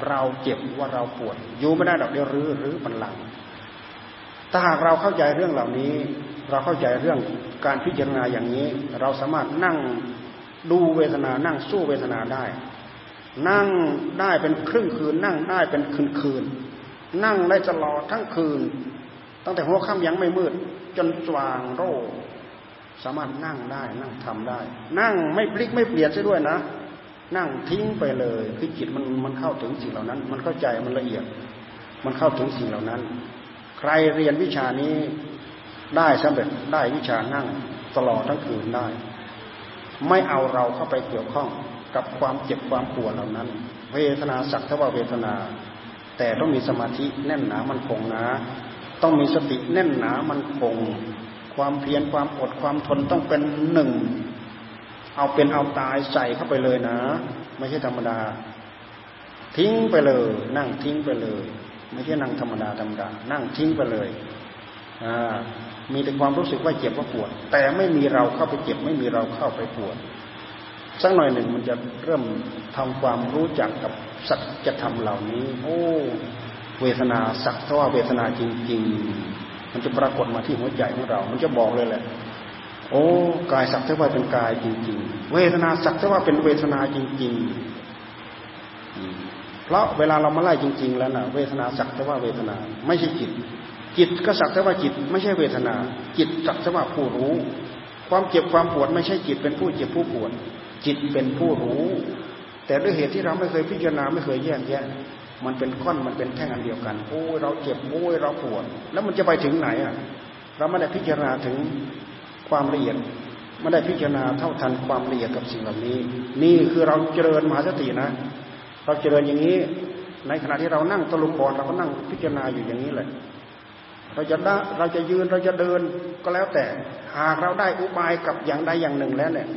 เราเจ็บว่าเราปวดอยู่ไม่ได้ดอกเดียวรื้อรื้อบันลังถ้าหากเราเข้าใจเรื่องเหล่านี้ เราเข้าใจเรื่องการพิจารณาอย่างนี้ เราสามารถนั่งดูเวทนานั่งสู้เวทนาได้ นั่งได้เป็นครึ่งคืน นั่งได้เป็นคืนคืน นั่งได้ตลอดทั้งคืน ตั้งแต่หัวค่ำยังไม่มืด จนสว่างโรสามารถนั่งได้นั่งทำได้ นั่งไม่พลิกไม่เปลี่ยนซะด้วยนะ นั่งทิ้งไปเลยคือจิตมันมันเข้าถึงสิ่งเหล่านั้น มันเข้าใจมันละเอียด มันเข้าถึงสิ่งเหล่านั้น ใครเรียนวิชานี้ได้สำเร็จได้วิชานั่งตลอดทั้งคืนได้ ไม่เอาเราเข้าไปเกี่ยวข้อง กับความเจ็บความปวดเหล่านั้น เวทนาสักทว่าเวทนา แต่ต้องมีสมาธิแน่นหนามันคงนะ ต้องมีสติแน่นหนามันคง ความเพียรความอดความทนต้องเป็นหนึ่ง เอาเป็นเอาตายใส่เข้าไปเลยนะ ไม่ใช่ธรรมดา ทิ้งไปเลย นั่งทิ้งไปเลย ไม่ใช่นั่งธรรมดาธรรมดา นั่งทิ้งไปเลยมีแต่ความรู้สึกว่าเจ็บว่าปวด แต่ไม่มีเราเข้าไปเจ็บไม่มีเราเข้าไปปวด สักหน่อยหนึ่งมันจะเริ่มทำความรู้จักกับสัจธรรมเหล่านี้ โอ้เวทนาสักเท่าว่าเวทนาจริง ๆ มันจะปรากฏมาที่หัวใจของเรา มันจะบอกเลยแหละ โอ้กายสักเท่าว่าเป็นกายจริง ๆ เวทนาสักเท่าว่าเป็นเวทนาจริง ๆ เพราะเวลาเรามาไล่จริง ๆ แล้วนะเวทนาสักเท่าว่าเวทนา ไม่ใช่จิต จิตก็สักเท่าว่าจิต ไม่ใช่เวทนา จิตสักเท่าว่าผู้รู้ ความเจ็บความปวดไม่ใช่จิตเป็นผู้เจ็บผู้ปวด จิตเป็นผู้รู้ แต่ด้วยเหตุที่เราไม่เคยพิจารณาไม่เคยแยกแยะ มันเป็นก้อนมันเป็นแท่งอันเดียวกันโอ้ยเราเจ็บโอ้ยเราปวด แล้วมันจะไปถึงไหนอะ เราไม่ได้พิจารณาถึงความละเอียดไม่ได้พิจารณาเท่าทันความละเอียดกับสิ่งเหล่านี้ นี่คือเราเจริญมหาสตินะ เราเจริญอย่างนี้ ในขณะที่เรานั่งตะลุมบอลเราก็นั่งพิจารณาอยู่อย่างนี้แหละเราจะได้เราจะยืนเราจะเดินก็แล้วแต่ หากเราได้อุบายกับอย่างใดอย่างหนึ่งแล้วเนี่ย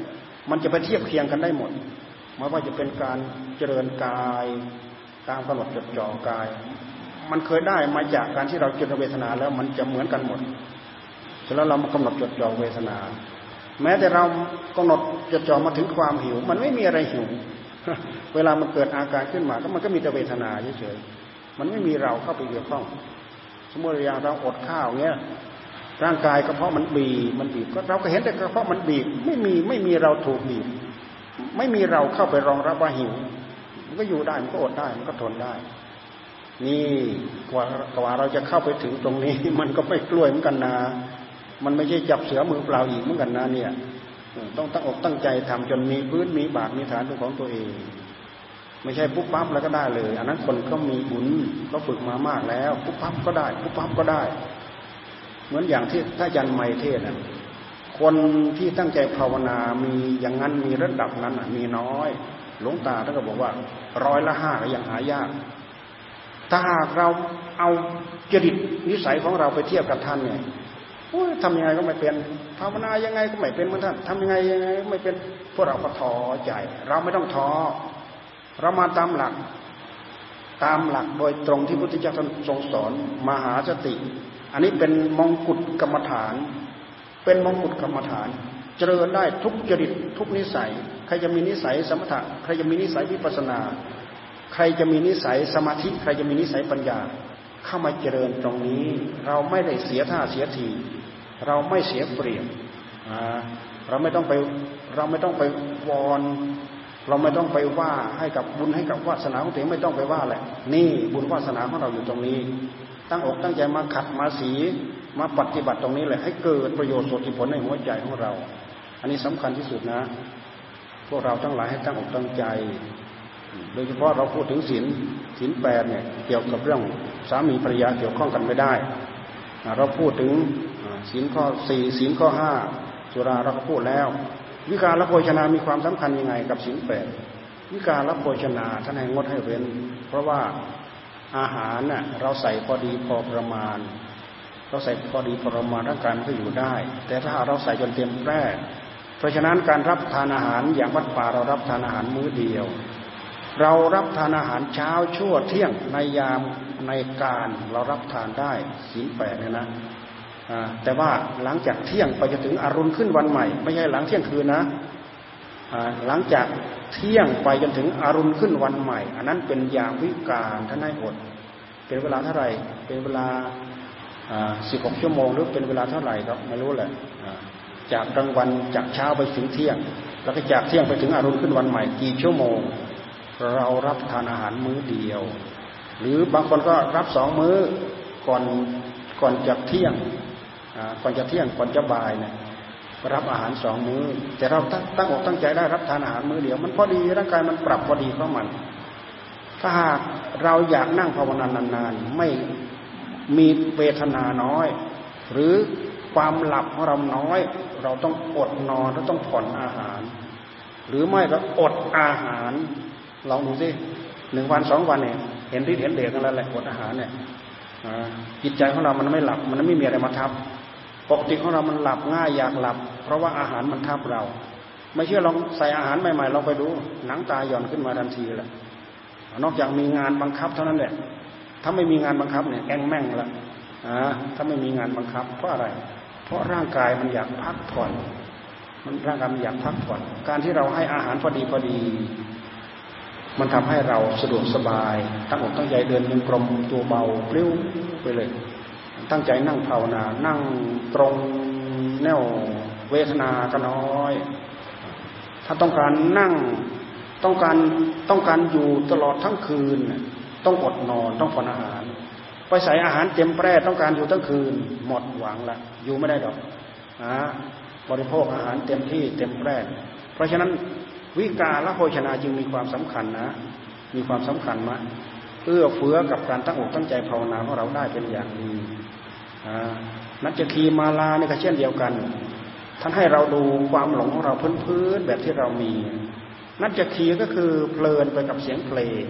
มันจะไปเทียบเคียงกันได้หมดไม่ว่าจะเป็นการเจริญกายตามกำหนดจดจ่อกาย มันเคยได้มาจากการที่เราเจริญเวทนาแล้วมันจะเหมือนกันหมดเสร็จแล้วเรามากำหนดจดจ่อเวทนา แม้แต่เรากำหนดจดจ่อมาถึงความหิว มันไม่มีอะไรหิว เวลามันเกิดอาการขึ้นมาก็มันก็มีแต่เวทนาเฉยๆมันไม่มีเราเข้าไปเกี่ยวข้อง สมมติอย่างเราอดข้าวเงี้ย ร่างกายกระเพาะมันบีมันบีบก็เราก็เห็นแต่กระเพาะมันบีบไม่มีไม่มีเราถูกบีบ ไม่มีเราเข้าไปรองรับว่าหิว มันก็อยู่ได้มันก็อดได้มันก็ทนได้ นี่กว่ากว่าเราจะเข้าไปถึงตรงนี้ มันก็ไม่กล้วยเหมือนกันนะมันไม่ใช่จับเสือมือเปล่าอีกเหมือนกันนะเนี่ย ต้องตั้งอกตั้งใจทำจนมีพื้นมีบาทมีฐานเป็นของตัวเอง ไม่ใช่ปุ๊บปั๊บแล้วก็ได้เลย อันนั้นคนก็มีบุญก็ฝึกมามากแล้ว ปุ๊บปั๊บก็ได้ ปุ๊บปั๊บก็ได้ เหมือนอย่างที่ท่านยันไม่เทศนะคนที่ตั้งใจภาวนามีอย่างนั้นมีระดับนั้นมีน้อยหลวงตาท่านก็บอกว่า ร้อยละห้าก็ยังหายาก ถ้าหากเราเอาจริตนิสัยของเราไปเทียบกับท่านเนี่ยทำยังไงก็ไม่เป็นภาวนายังไงก็ไม่เป็นเหมือนท่านทำยังไงยังไงก็ไม่เป็นพวกเราก็ท้อใจ เราไม่ต้องท้อเรามาตามหลัก ตามหลักโดยตรงที่พุทธเจ้าท่านทรงสอน มหาสติ อันนี้เป็นมงกุฎกรรมฐาน เป็นมงกุฎกรรมฐาน เจริญได้ทุกจริตทุกนิสัย ใครจะมีนิสัยสมถะใครจะมีนิสัยวิปัสนา ใครจะมีนิสัยสมาธิ ใครจะมีนิสัยปัญญา เข้ามาเจริญตรงนี้ เราไม่ได้เสียท่าเสียที เราไม่เสียเปรียบเราไม่ต้องไปเราไม่ต้องไปวอนเราไม่ต้องไปว่าให้กับบุญให้กับวาสนาของตัวเองไม่ต้องไปว่าแหละ นี่บุญวาสนาของเราอยู่ตรงนี้ ตั้งอกตั้งใจมาขัดมาสีมาปฏิบัติตรงนี้เลยให้เกิดประโยชน์สุดผลในหัวใจของเรา อันนี้สำคัญที่สุดนะ พวกเราทั้งหลายให้ตั้งอกตั้งใจ โดยเฉพาะเราพูดถึงศีลศีลแปดเนี่ยเกี่ยวกับเรื่องสามีภรรยาเกี่ยวข้องกันไม่ได้ เราพูดถึงศีลข้อสี่ศีลข้อห้าสุราเราก็พูดแล้ว วิการละโภชนามีความสำคัญยังไงกับศีลแปดวิการละโภชนาท่านให้งดให้เว้น เพราะว่า อาหารน่ะเราใส่พอดีพอประมาณ เราใส่พอดีพอประมาณร่างกายมันก็อยู่ได้ แต่ถ้าเราใส่จนเต็มแร่เพราะฉะนั้นการรับทานอาหารอย่างวัดป่าเรารับทานอาหารมื้อเดียว เรารับทานอาหารเช้าชั่วเที่ยงในยามในการเรารับทานได้สีแปดเนี่ยนะแต่ว่าหลังจากเที่ยงไปจนถึงอรุณขึ้นวันใหม่ ไม่ใช่หลังเที่ยงคืนนะ หลังจากเที่ยงไปจนถึงอรุณขึ้นวันใหม่ อันนั้นเป็นยามวิกาลท่านให้อดเป็นเวลาเท่าไหร่ เป็นเวลาสิบหกชั่วโมงหรือเป็นเวลาเท่าไหร่ก็ไม่รู้แหละจากกลางวันจากเช้าไปถึงเที่ยง แล้วก็จากเที่ยงไปถึงอรุณขึ้นวันใหม่กี่ชั่วโมง เรารับทานอาหารมื้อเดียว หรือบางคนก็รับสองมื้อก่อนก่อนจะเที่ยงก่อนจะเที่ยงก่อนจะบ่ายเนี่ย รับอาหารสองมื้อ แต่เราตั้งตั้งอกตั้งใจได้รับทานอาหารมื้อเดียว มันพอดีร่างกายมันปรับพอดีของมัน ถ้าหากเราอยากนั่งภาวนานานๆไม่มีเวทนาน้อย หรือความหลับของเราน้อย เราต้องอดนอนเราต้องผ่อนอาหาร หรือไม่ก็อดอาหารลองดูสิหนึ่งวันสองวันเนี่ยเห็นที่เห็นเด็กกันแล้วแหละอดอาหารเนี่ยจิตใจของเรามันไม่หลับ มันไม่มีอะไรมาทับ ปกติของเรามันหลับง่ายอยากหลับ เพราะว่าอาหารมันทับเรา ไม่เชื่อลองใส่อาหารใหม่ๆเราไปดูหนังตาหย่อนขึ้นมาทันทีแหละนอกจากมีงานบังคับเท่านั้นแหละถ้าไม่มีงานบังคับเนี่ยแองแม่งละอ่าถ้าไม่มีงานบังคับ เพราะอะไร เพราะร่างกายมันอยากพักผ่อน มันร่างกายมันอยากพักผ่อน การที่เราให้อาหารพอดีพอดี มันทำให้เราสะดวกสบายตั้งอกตั้งใจเดินยังกลมตัวเบาเปรี้ยวไปเลย ตั้งใจนั่งภาวนา นั่งตรงแนวเวทนาก็น้อย ถ้าต้องการนั่งต้องการต้องการอยู่ตลอดทั้งคืน ต้องอดนอนต้องผ่อนอาหาร ไปใส่อาหารเต็มแปร่ต้องการอยู่ทั้งคืน หมดหวังละอยู่ไม่ได้ดอกอะบริโภคอาหารเต็มที่เต็มแปร่เพราะฉะนั้นวิกาและโภชนาจึงมีความสำคัญนะ มีความสำคัญมากเอื้อเฟื้อกับการตั้งอกตั้งใจภาวนาของเราได้เป็นอย่างดี นัจคีมาลาเนี่ยก็เช่นเดียวกัน ท่านให้เราดูความหลงของเราพื้นๆแบบที่เรามี นัจคีก็คือเพลินไปกับเสียงเพลง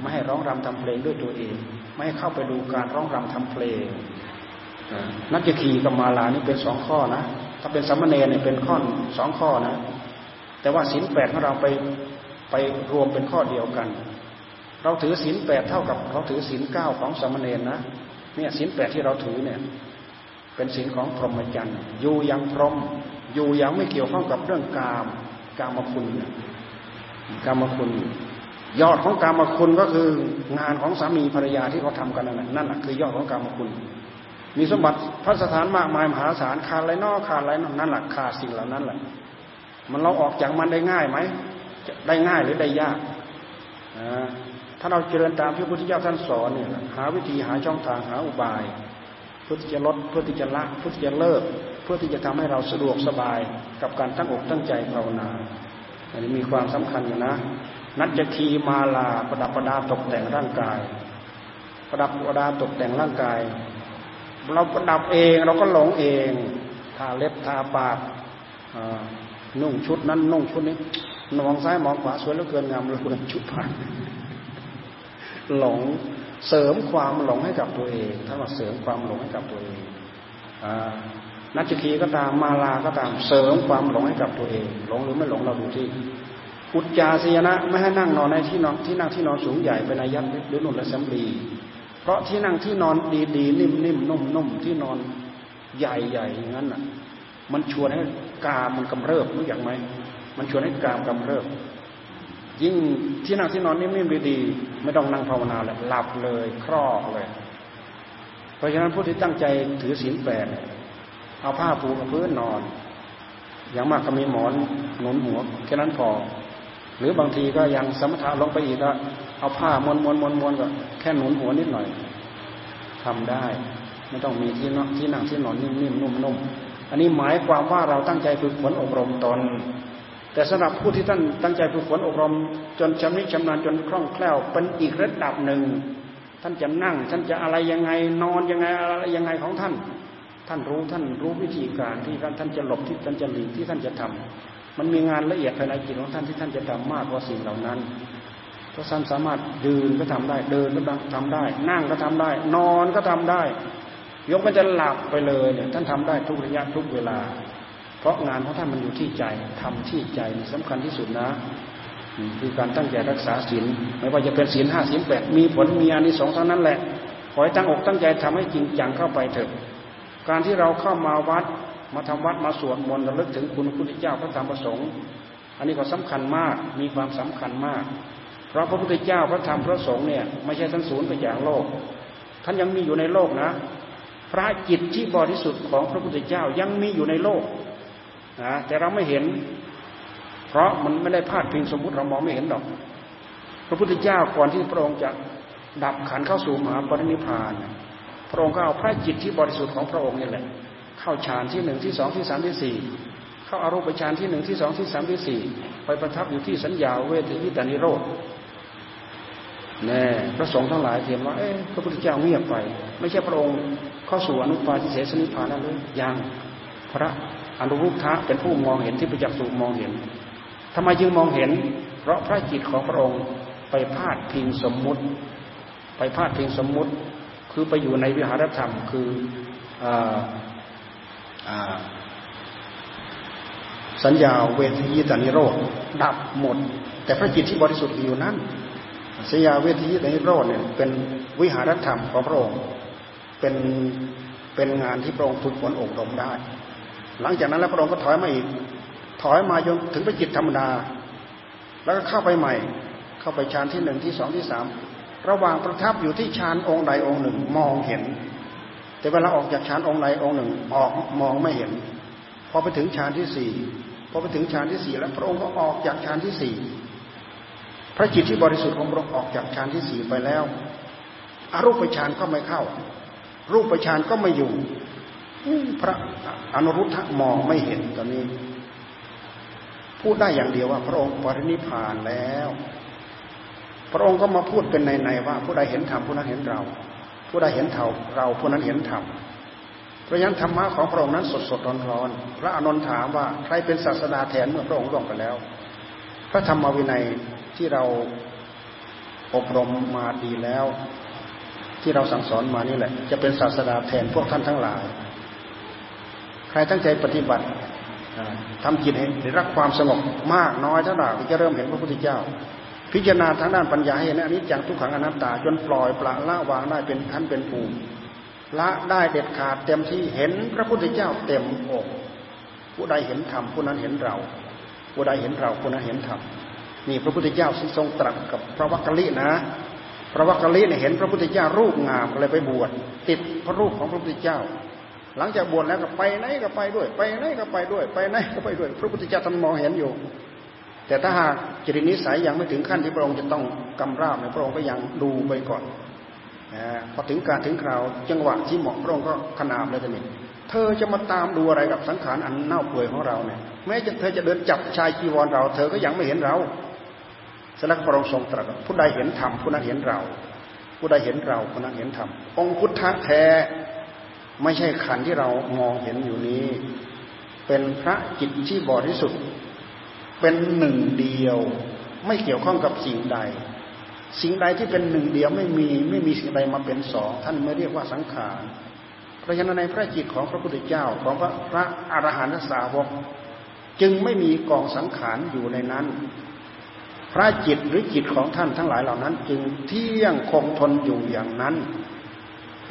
ไม่ให้ร้องรำทำเพลงด้วยตัวเอง ไม่ให้เข้าไปดูการร้องรำทำเพลง นัจคีกับมาลานี่เป็นสองข้อนะ ถ้าเป็นสัมมเนเนี่ยเป็นข้อสองข้อนะ แต่ว่าศีลแปดของเราไปไปรวมเป็นข้อเดียวกัน เราถือศีลแปดเท่ากับ เราถือศีลเก้าของสัมมเนนนะ เนี่ยศีลแปดที่เราถือเนี่ย เป็นศีลของพรหมจรรย์อยู่ยังพรหมอยู่ยังไม่เกี่ยวข้องกับเรื่องกามกามคุณกามคุณ ยอดของกามคุณก็คืองานของสามีภรรยาที่เขาทากันนั่นแหละนั่นแหละคือยอดของกามคุณ มีสมบัติพระสถานมากมายมหาศาลขาดไรนอกขาดอะไรนั่นแหละขาดสิ่งเหล่านั้นแหละมันเราออกจากมันได้ง่ายไหมได้ง่ายหรือได้ยาก ถ้าเราเจริญตามที่พระพุทธเจ้าท่านสอนเนี่ยหาวิธีหาช่องทางหาอุบาย เพื่อที่จะลดเพื่อที่จะละเพื่อที่จะเลิก เพื่อที่จะทำให้เราสะดวกสบายกับการตั้งอกตั้งใจภาวนาอันนี้มีความสำคัญอยู่นะ นัจจคีมาลาประดับประดาตกแต่งร่างกาย ประดับประดาตกแต่งร่างกาย เราประดับเองเราก็หลงเองทาเล็บทาปากนุ่งชุดนั้นนุ่งชุดนี้มองซ้ายมองขวาสวยเหลือเกินงามเหลือเกินชุดผ่าน หลงเสริมความหลงให้กับตัวเองถ้าว่าเสริมความหลงให้กับตัวเองนัจคีก็ตามมาลาก็ตามเสริมความหลงให้กับตัวเอง หลงหรือไม่หลงเราดูที่อุจจาสยนะไม่ให้นั่งนอนในที่นอนที่นั่งที่นอนสูงใหญ่เป็นอายัดหรือนุ่นและสำลีเพราะที่นั่งที่นอนดีๆ นิ่มๆนุ่มๆที่นอนใหญ่ๆอย่างนั้นอะ มันชวนให้กามันกำเริบรู้อย่างไหมมันชวนให้กามกำเริบ ยิ่งที่นั่งที่นอนนิ่มๆดีๆไม่ต้องนั่งภาวนาเลยหลับเลยครอกเลย เพราะฉะนั้นผู้ที่ตั้งใจถือศีลแปดเอาผ้าปูกับพื้นนอน อย่างมากก็มีหมอนหนุนหัวแค่นั้นพอ หรือบางทีก็ยังสมถะลงไปอีกก็เอาผ้ามวนมวนมวนมวนก็แค่หนุนหัวนิดหน่อยทำได้ ไม่ต้องมีที่นั่งที่นั่งที่นอนนิ่มๆนุ่มๆอันนี้หมายความว่าเราตั้งใจฝึกฝนอบรมตน แต่สำหรับผู้ที่ท่านตั้งใจฝึกฝนอบรม จนชำนิชำนาญจนคล่องแคล่วเป็นอีกระดับหนึ่ง ท่านจะนั่ง ท่านจะอะไรยังไงนอนยังไงอะไรยังไงของท่าน ท่านรู้ท่านรู้วิธีการที่ท่านจะหลบที่ท่านจะหลีกที่ท่านจะทำมันมีงานละเอียดภายในจิตของท่านที่ท่านจะทำมากกว่าสิ่งเหล่านั้นเพราะท่านสามารถยืนก็ทำได้ เดินก็ทำได้ นั่งก็ทำได้ นอนก็ทำได้ ยกมันจะหลับไปเลยเนี่ยท่านทำได้ทุกระยะทุกเวลา เพราะงานของท่านมันอยู่ที่ใจทำที่ใจสำคัญที่สุดนะคือการตั้งใจรักษาศีลไม่ว่าจะเป็นศีลห้าศีลแปดมีผลมีอานิสงส์เท่านั้นแหละขอให้ตั้งอกตั้งใจทำให้จริงจังเข้าไปเถอะ การที่เราเข้ามาวัดมาทำวัดมาสวดมนต์ระลึกถึงคุณพระพุทธเจ้าพระธรรมพระสงฆ์อันนี้ก็สำคัญมากมีความสำคัญมาก เพราะพระพุทธเจ้าพระธรรมพระสงฆ์เนี่ยไม่ใช่ท่านศูนย์ไปอย่างโลก ท่านยังมีอยู่ในโลกนะ พระจิตที่บริสุทธิ์ของพระพุทธเจ้ายังมีอยู่ในโลก นะแต่เราไม่เห็น เพราะมันไม่ได้พาดพิงสมมุติเรามองไม่เห็นหรอก พระพุทธเจ้าก่อนที่พระองค์จะดับขันเข้าสู่มหาปรินิพานพระองค์ก็เอาพระจิตที่บริสุทธิ์ของพระองค์นี่แหละ เข้าฌานที่หนึ่งที่สองที่สามที่สี่เข้าอารูปฌานที่หนึ่งที่สองที่สามที่สี่ไปประทับอยู่ที่สัญญาเวทียิตานิโรธแน่พระสงฆ์ทั้งหลายเห็นว่า เอ๊ะพระพุทธเจ้าเงียบไป ไม่ใช่พระองค์เข้าสู่อนุปาทิเสสนิพานแล้วหรือยังพระ อนุรุทธะเป็นผู้มองเห็นที่ประจักษ์สุมองเห็นทำไมจึงมองเห็น เพราะพระจิตของพระองค์ไปพาดพิงสมมุติ ไปพาดพิงสมมุติ คือไปอยู่ในวิหารธรรม คืออสัญญาเวทียตานิโรธดับหมด แต่พระจิตที่บริสุทธิ์อยู่นั้นสัญญาเวทียตานิโรธเนี่ยเป็นวิหารธรรมของพระองค์เป็นเป็นงานที่พระองค์ฝึกฝนอบรมได้ หลังจากนั้นแล้วพระองค์ก็ถอยมาอีก ถอยมาจนถึงไปจิตธรรมดา แล้วก็เข้าไปใหม่ เข้าไปฌานที่หนึ่งที่สองที่สามระหว่างประทับอยู่ที่ฌานองค์ใดองค์หนึ่งมองเห็น แต่เวลาออกจากฌานองค์ใดองค์หนึ่งออกมองไม่เห็น พอไปถึงฌานที่สี่พอไปถึงฌานที่สี่แล้วพระองค์ก็ออกจากฌานที่สี่พระจิตที่บริสุทธิ์ของพระองค์ออกจากฌานที่สี่ไปแล้วอรูปฌานก็ไม่เข้า รูปฌานก็ไม่อยู่ พระอนุรุทธะมองไม่เห็นตอนนี้ พูดได้อย่างเดียวว่า พระองค์ปรินิพานแล้ว พระองค์ก็มาพูดเป็นในๆว่า ผู้ใดเห็นธรรมผู้นั้นเห็นเรา ผู้ใดเห็นเท่าเราผู้นั้นเห็นธรรมเพราะฉะนั้นธรรมะของพระองค์นั้นสดสดร้อนร้อนพระอนนท์ถามว่าใครเป็นศาสดาแทนเมื่อพระองค์ล่วงไปแล้ว พระธรรมวินัยที่เราอบรมมาดีแล้ว ที่เราสั่งสอนมานี่แหละ จะเป็นศาสดาแทนพวกท่านทั้งหลาย ครตั้งใจปฏิบัติทำจิตให้ได้รับความสงบมากน้อยเท่าไหร่จะเริ่มเห็นพระพุทธเจ้า พิจารณาทางด้านปัญญาให้เห็นอนิจจังทุกขังอนัตตา จนปล่อยปละละวางได้เป็นขั้นเป็นภูมิละได้เด็ดขาดเต็มที่เห็นพระพุทธเจ้าเต็มอกผู้ใดเห็นธรรมผู้นั้นเห็นเรา ผู้ใดเห็นเราผู้นั้นเห็นธรรมนี่พระพุทธเจ้าทรงตรัสกับพระวักกะลินะ พระวักกะลิเนี่ยเห็นพระพุทธเจ้ารูปงามเลยไปบวชติดพระรูปของพระพุทธเจ้า หลังจากบวชแล้วก็ไปไหนก็ไปด้วย ไปไหนก็ไปด้วย ไปไหนก็ไปด้วย พระพุทธเจ้าท่านมองเห็นอยู่ แต่ถ้าหากจริตนิสัยยังไม่ถึงขั้นที่พระองค์จะต้องกำราบเนี่ยพระองค์ก็ยังดูไปก่อนพอถึงการถึงคราวจังหวะที่เหมาะพระองค์ก็ขนาบเลยท่านนี่เธอจะมาตามดูอะไรกับสังขารอันเน่าเปื่อยของเราเนี่ยแม้จะเธอจะเดินจับชายจีวรเรา เธอก็ยังไม่เห็นเราสนักพระองค์ทรงตรัสผู้ใดเห็นธรรมผู้นั้นเห็นเรา ผู้ใดเห็นเราผู้นั้นเห็นธรรมองคุทธะแท้ ไม่ใช่ขันที่เรามองเห็นอยู่นี้ เป็นพระจิตที่บริสุทธิ์ เป็นหนึ่งเดียว ไม่เกี่ยวข้องกับสิ่งใด สิ่งใดที่เป็นหนึ่งเดียวไม่มีไม่มีสิ่งใดมาเป็นสองท่านไม่เรียกว่าสังขารเพราะฉะนั้นในพระจิตของพระพุทธเจ้าของพระพระอรหันตสาวก จึงไม่มีกองสังขารอยู่ในนั้น พระจิตหรือจิตของท่านทั้งหลายเหล่านั้น จึงเที่ยงคงทนอยู่อย่างนั้น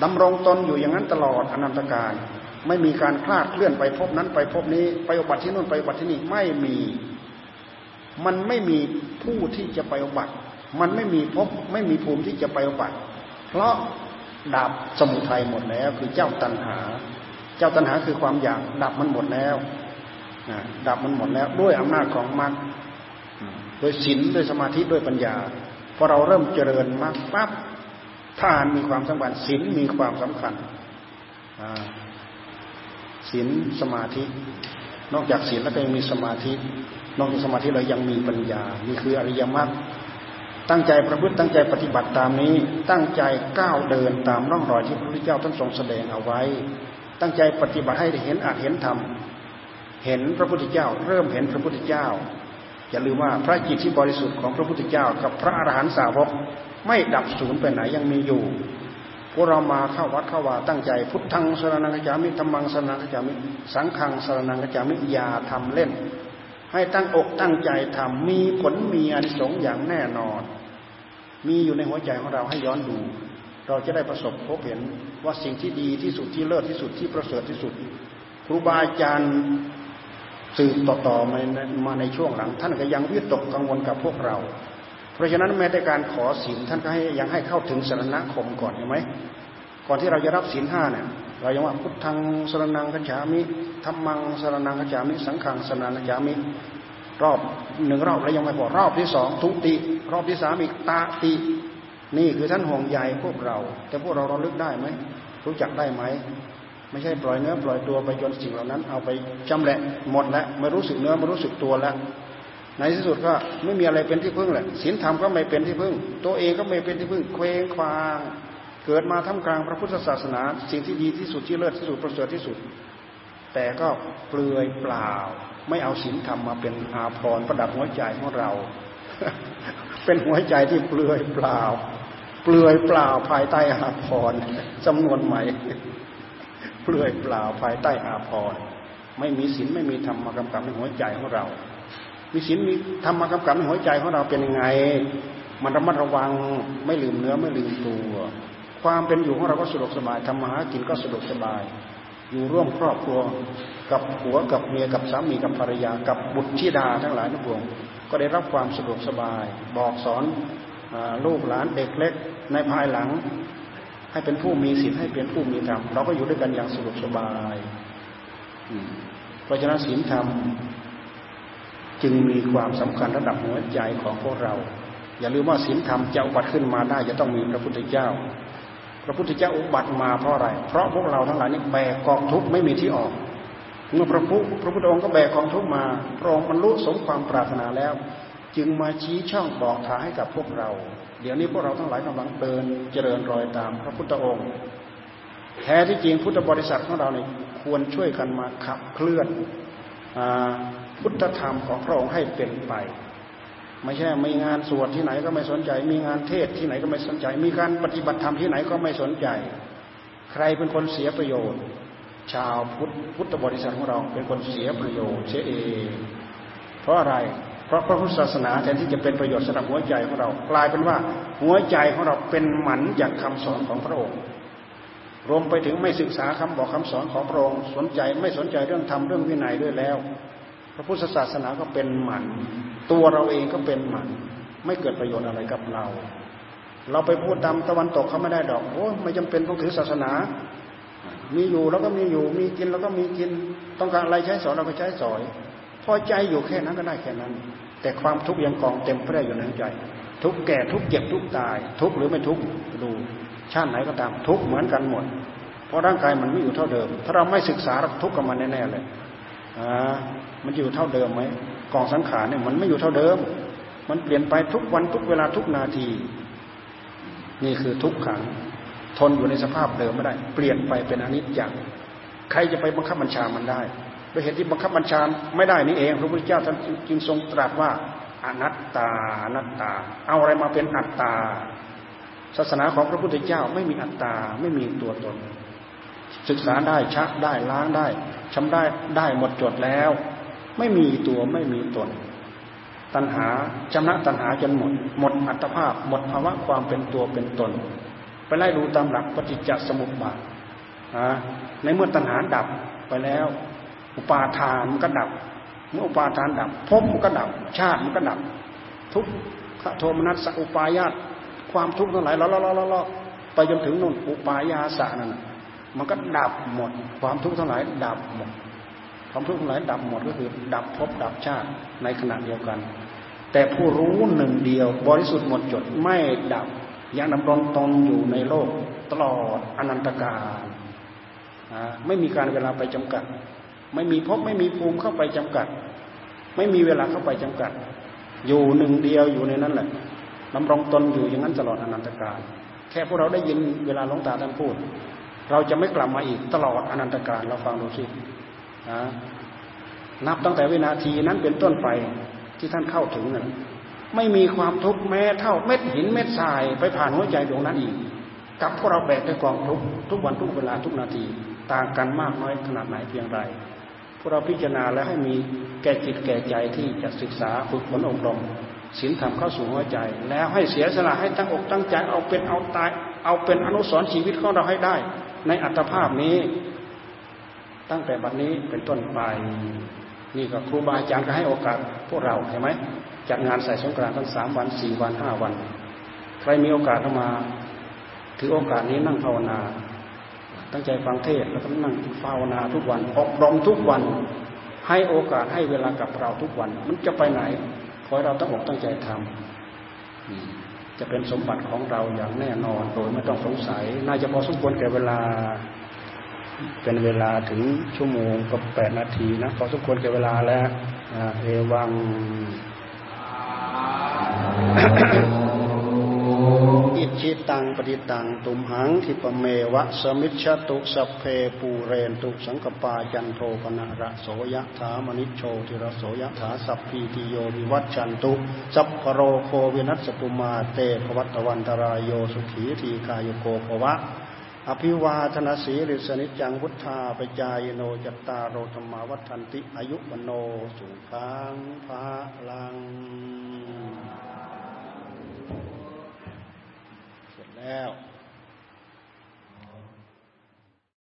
ดำรงตนอยู่อย่างนั้นตลอดอนันตการ ไม่มีการคลาดเคลื่อนไปพบนั้นไปพบนี้ไปอุบัติที่นู่นไปอุบัติที่นี่ไม่มี มันไม่มีผู้ที่จะไปอุบัติ มันไม่มีพบไม่มีภูมิที่จะไปอุบัติ เพราะดับสมุทัยหมดแล้ว คือเจ้าตัณหา เจ้าตัณหาคือความอยากดับมันหมดแล้วดับมันหมดแล้ว ด้วยอำนาจของมรรคดยศีลด้วยสมาธิด้วยปัญญาพอเราเริ่มเจริญมากปั๊บ ทานมีความสำคัญศีลมีความสำคัญศีลสมาธิ นอกจากศีลแล้วก็ยังมีสมาธิ นอกจากสมาธิเรายังมีปัญญา นี่คืออริยมรรคตั้งใจประพฤติตั้งใจปฏิบัติตามนี้ ตั้งใจก้าวเดินตามร่องรอยที่พระพุทธเจ้าท่านทรงแสดงเอาไว้ ตั้งใจปฏิบัติให้เห็นอาจเห็นธรรมเห็นพระพุทธเจ้า เริ่มเห็นพระพุทธเจ้าอย่าลืมว่าพระจิตที่บริสุทธิ์ของพระพุทธเจ้า กับพระอรหันตสาวก ไม่ดับสูญไปไหนยังมีอยู่พวกเรามาเข้าวัดเข้าวาตั้งใจ พุทธังสรนังกจามิธรรมังสรนังกจามิ สังฆังสรนังกจามิอย่าทำเล่น ให้ตั้งอกตั้งใจทำมีผลมีอนิสงส์อย่างแน่นอน มีอยู่ในหัวใจของเราให้ย้อนดู เราจะได้ประสบพบเห็นว่าสิ่งที่ดีที่สุดที่เลิศที่สุดที่ประเสริฐที่สุด ครูบาอาจารย์สืบต่อๆมาในช่วงหลัง ท่านก็ยังวิตกกังวลกับพวกเรา เพราะฉะนั้นแม้แต่การขอศีลท่านก็ให้ยังให้เข้าถึงสรณคมก่อนเห็นไหมก่อนที่เราจะรับศีลห้าเนี่ยเรายังว่าพุทธังสรนังกัจฉามิธรรมังสรนังกัจฉามิ สังฆังสรนังกัจฉามิ รอบหนึ่งรอบแล้วยังไม่พอรอบที่สองทุติ รอบที่สามอีกตาติ นี่คือท่านห่วงใยพวกเรา แต่พวกเราเราลึกได้ไหมรู้จักได้ไหมไม่ใช่ปล่อยเนื้อปล่อยตัวไปจนสิ่งเหล่านั้น เอาไปจำแหละหมดแล้วไม่รู้สึกเนื้อไม่รู้สึกตัวแล้ว ในที่สุดก็ไม่มีอะไรเป็นที่พึ่งแหละศีลธรรมก็ไม่เป็นที่พึ่ง ตัวเองก็ไม่เป็นที่พึ่งเคว้งคว้าง เกิดมาท่ามกลางพระพุทธศาสนา สิ่งที่ดีที่สุดที่เลิศที่สุดประเสริฐที่สุด แต่ก็เปลือยเปล่า ไม่เอาศีลธรรมมาเป็นอาภรณ์ประดับหัวใจของเรา เป็นหัวใจที่เปลือยเปล่า เปลือยเปล่าภายใต้อาภรณ์จำนวนใหม่เปลือยเปล่าภายใต้อาภรณ์ไม่มีศีลไม่มีธรรมมากำกับในหัวใจของเรา มีศีลมีธรรมากำกับในหัวใจของเราเป็นยังไง มันระมัดระวังไม่ลืมเนื้อไม่ลืมตัว ความเป็นอยู่ของเราก็สะดวกสบายทำมาหากินก็สะดวกสบาย อยู่ร่วมครอบครัวกับผัวกับเมียกับสามีกับภรรยากับบุตรธิดาทั้งหลายทุกวงก็ได้รับความสะดวกสบาย บอกสอนลูกหลานเด็กเล็กในภายหลัง ให้เป็นผู้มีศีลให้เป็นผู้มีธรรมเราก็อยู่ด้วยกันอย่างสะดวกสบายเพราะฉะนั้นศีลธรรม จึงมีความสำคัญระดับหัวใจของพวกเรา อย่าลืมว่าศีลธรรมจะอุบัติขึ้นมาได้จะต้องมีพระพุทธเจ้า พระพุทธเจ้าอุบัติมาเพราะอะไร เพราะพวกเราทั้งหลายนี่แบกกองทุกข์ไม่มีที่ออก เมื่อพระพุทธพระพุทธองค์ก็แบกกองทุกข์มาพระองค์บรรลุสมความปรารถนาแล้ว จึงมาชี้ช่องบอกทางให้กับพวกเรา เดี๋ยวนี้พวกเราทั้งหลายกำลังเดินเจริญรอยตามพระพุทธองค์แท้ที่จริงพุทธบริษัทของเราเนี่ยควรช่วยกันมาขับเคลื่อน พุทธธรรมของพระองค์ให้เป็นไปไม่ใช่มีงานสวดที่ไหนก็ไม่สนใจ มีงานเทศที่ไหนก็ไม่สนใจ มีการปฏิบัติธรรมที่ไหนก็ไม่สนใจ ใครเป็นคนเสียประโยชน์ ชาวพุทธพุทธบริษัทของเราเป็นคนเสียประโยชน์เสียเองเพราะอะไร เพราะพระพุทธศาสนาแทนที่จะเป็นประโยชน์สำหรับหัวใจของเรา กลายเป็นว่าหัวใจของเราเป็นหมันจากคำสอนของพระองค์ รวมไปถึงไม่ศึกษาคำบอกคำสอนของพระองค์ สนใจไม่สนใจเรื่องธรรมเรื่องวินัยด้วยแล้ว พระพุทธศาสนาก็เป็นหมัน ตัวเราเองก็เป็นหมัน ไม่เกิดประโยชน์อะไรกับเรา เราไปพูดตามตะวันตกเขาไม่ได้ดอกโอ้ไม่จำเป็นต้องถือศาสนา มีอยู่แล้วก็มีอยู่ มีกินแล้วก็มีกิน ต้องการอะไรใช้สอยเราก็ใช้สอย พอใจอยู่แค่นั้นก็ได้แค่นั้น แต่ความทุกข์ยังกองเต็มแพร่อยู่ในใจ ทุกแก่ทุกเจ็บทุกตาย ทุกหรือไม่ทุกดู ชาติไหนก็ตามทุกเหมือนกันหมด เพราะร่างกายมันไม่อยู่เท่าเดิม ถ้าเราไม่ศึกษาเราทุกข์กับมันแน่ๆเลยอ่า มันอยู่เท่าเดิมไหมกองสังขารเนี่ยมันไม่อยู่เท่าเดิม มันเปลี่ยนไปทุกวันทุกเวลาทุกนาที นี่คือทุกขัง ทนอยู่ในสภาพเดิมไม่ได้ เปลี่ยนไปเป็นอนิจจังใครจะไปบังคับบัญชามันได้ด้วยเหตุที่บังคับบัญชาไม่ได้นี่เองพระพุทธเจ้าท่านจึงทรงตรัสว่าอนัตตาอนัตตา เอาอะไรมาเป็นอัตตา ศาสนาของพระพุทธเจ้าไม่มีอัตตา ไม่มีตัวตน ศึกษาได้ชักได้ล้างได้ชำได้ได้หมดจดแล้ว ไม่มีตัวไม่มีตน ตัณหาชำระตัณหาจนหมด หมดอัตภาพ หมดภาวะความเป็นตัวเป็นตน ไปไล่ดูตามหลักปฏิจจสมุปบาทในเมื่อตัณหาดับไปแล้ว อุปาทานมันก็ดับ เมื่ออุปาทานดับภพมันก็ดับ ชาติมันก็ดับ ทุกขโทมนัสอุปายาตความทุกข์ทั้งหลายล้อล้อล้อล้อไปจนถึงนู่นอุปายาสะนั่นมันก็ดับหมด ความทุกข์ทั้งหลายดับหมด ความทุกข์ทั้งหลายดับหมดก็คือ ดับภพดับชาติในขณะเดียวกัน แต่ผู้รู้หนึ่งเดียว บริสุทธิ์หมดจดไม่ดับยังดำรงตนอยู่ในโลกตลอดอนันตกาลไม่มีการเวลาไปจำกัด ไม่มีภพไม่มีภูมิเข้าไปจำกัด ไม่มีเวลาเข้าไปจำกัด อยู่หนึ่งเดียวอยู่ในนั้นแหละดำรงตนอยู่อย่างนั้นตลอดอนันตกาลแค่พวกเราได้ยินเวลาหลวงตาท่านพูด เราจะไม่กลับมาอีกตลอดอนันตกาลเราฟังดูสิ นะนับตั้งแต่วินาทีนั้นเป็นต้นไปที่ท่านเข้าถึงนั้นไม่มีความทุกข์แม้เท่าเม็ดหินเม็ดทราย ไปผ่านหัวใจดวงนั้นอีก กับพวกเราแบกด้วยกองทุกทุกวันทุกเวลาทุกนาที ต่างกันมากน้อยขนาดไหนเพียงไรพวกเราพิจารณาและให้มีแก่จิตแก่ใจที่จะศึกษาฝึกฝนอบรมศีลธรรมเข้าสู่หัวใจ แล้วให้เสียสละให้ตั้งอกตั้งใจเอาเป็นเอาตาย เอาเป็นอนุสรณ์ชีวิตของเราให้ได้ ในอัตภาพนี้ ตั้งแต่บัดนี้เป็นต้นไปนี่ก็ครูบาอาจารย์ก็ให้โอกาสพวกเราใช่ไหมจัดงานใส่สงกรานต์ทั้งสามวันสี่วันห้าวัน ใครมีโอกาสเข้ามาถือโอกาสนี้นั่งภาวนา ตั้งใจฟังเทศแล้วก็นั่งภาวนาทุกวันอบรมทุกวัน ให้โอกาสให้เวลากับเราทุกวัน มันจะไปไหนขอให้เราตั้งอกตั้งใจทำจะเป็นสมบัติของเราอย่างแน่นอนโดยไม่ต้องสงสัย น่าจะพอสมควรแก่เวลา เป็นเวลาถึงชั่วโมงกับแปดนาทีนะพอสมควรแก่เวลาแล้วเอวัง อิชิตังปฏิตัง ตุมหังทิปเมวะ สมิชตุสัพเพปูเรนตุสังกปาจันโทปนะระโสยถามณิโชติระโสยถาสัพพีติโยวิวัตชันตุ สัพพโรโควินัสตุมาเตภวัตวันตรายโยสุขีทีกายโกภวะ อภิวาทนาสีริสนิจังวุทธาปจายโนจัตตาโรธรรมาวัฏันติอายุวโนสุขังพระลัง เสร็จแล้ว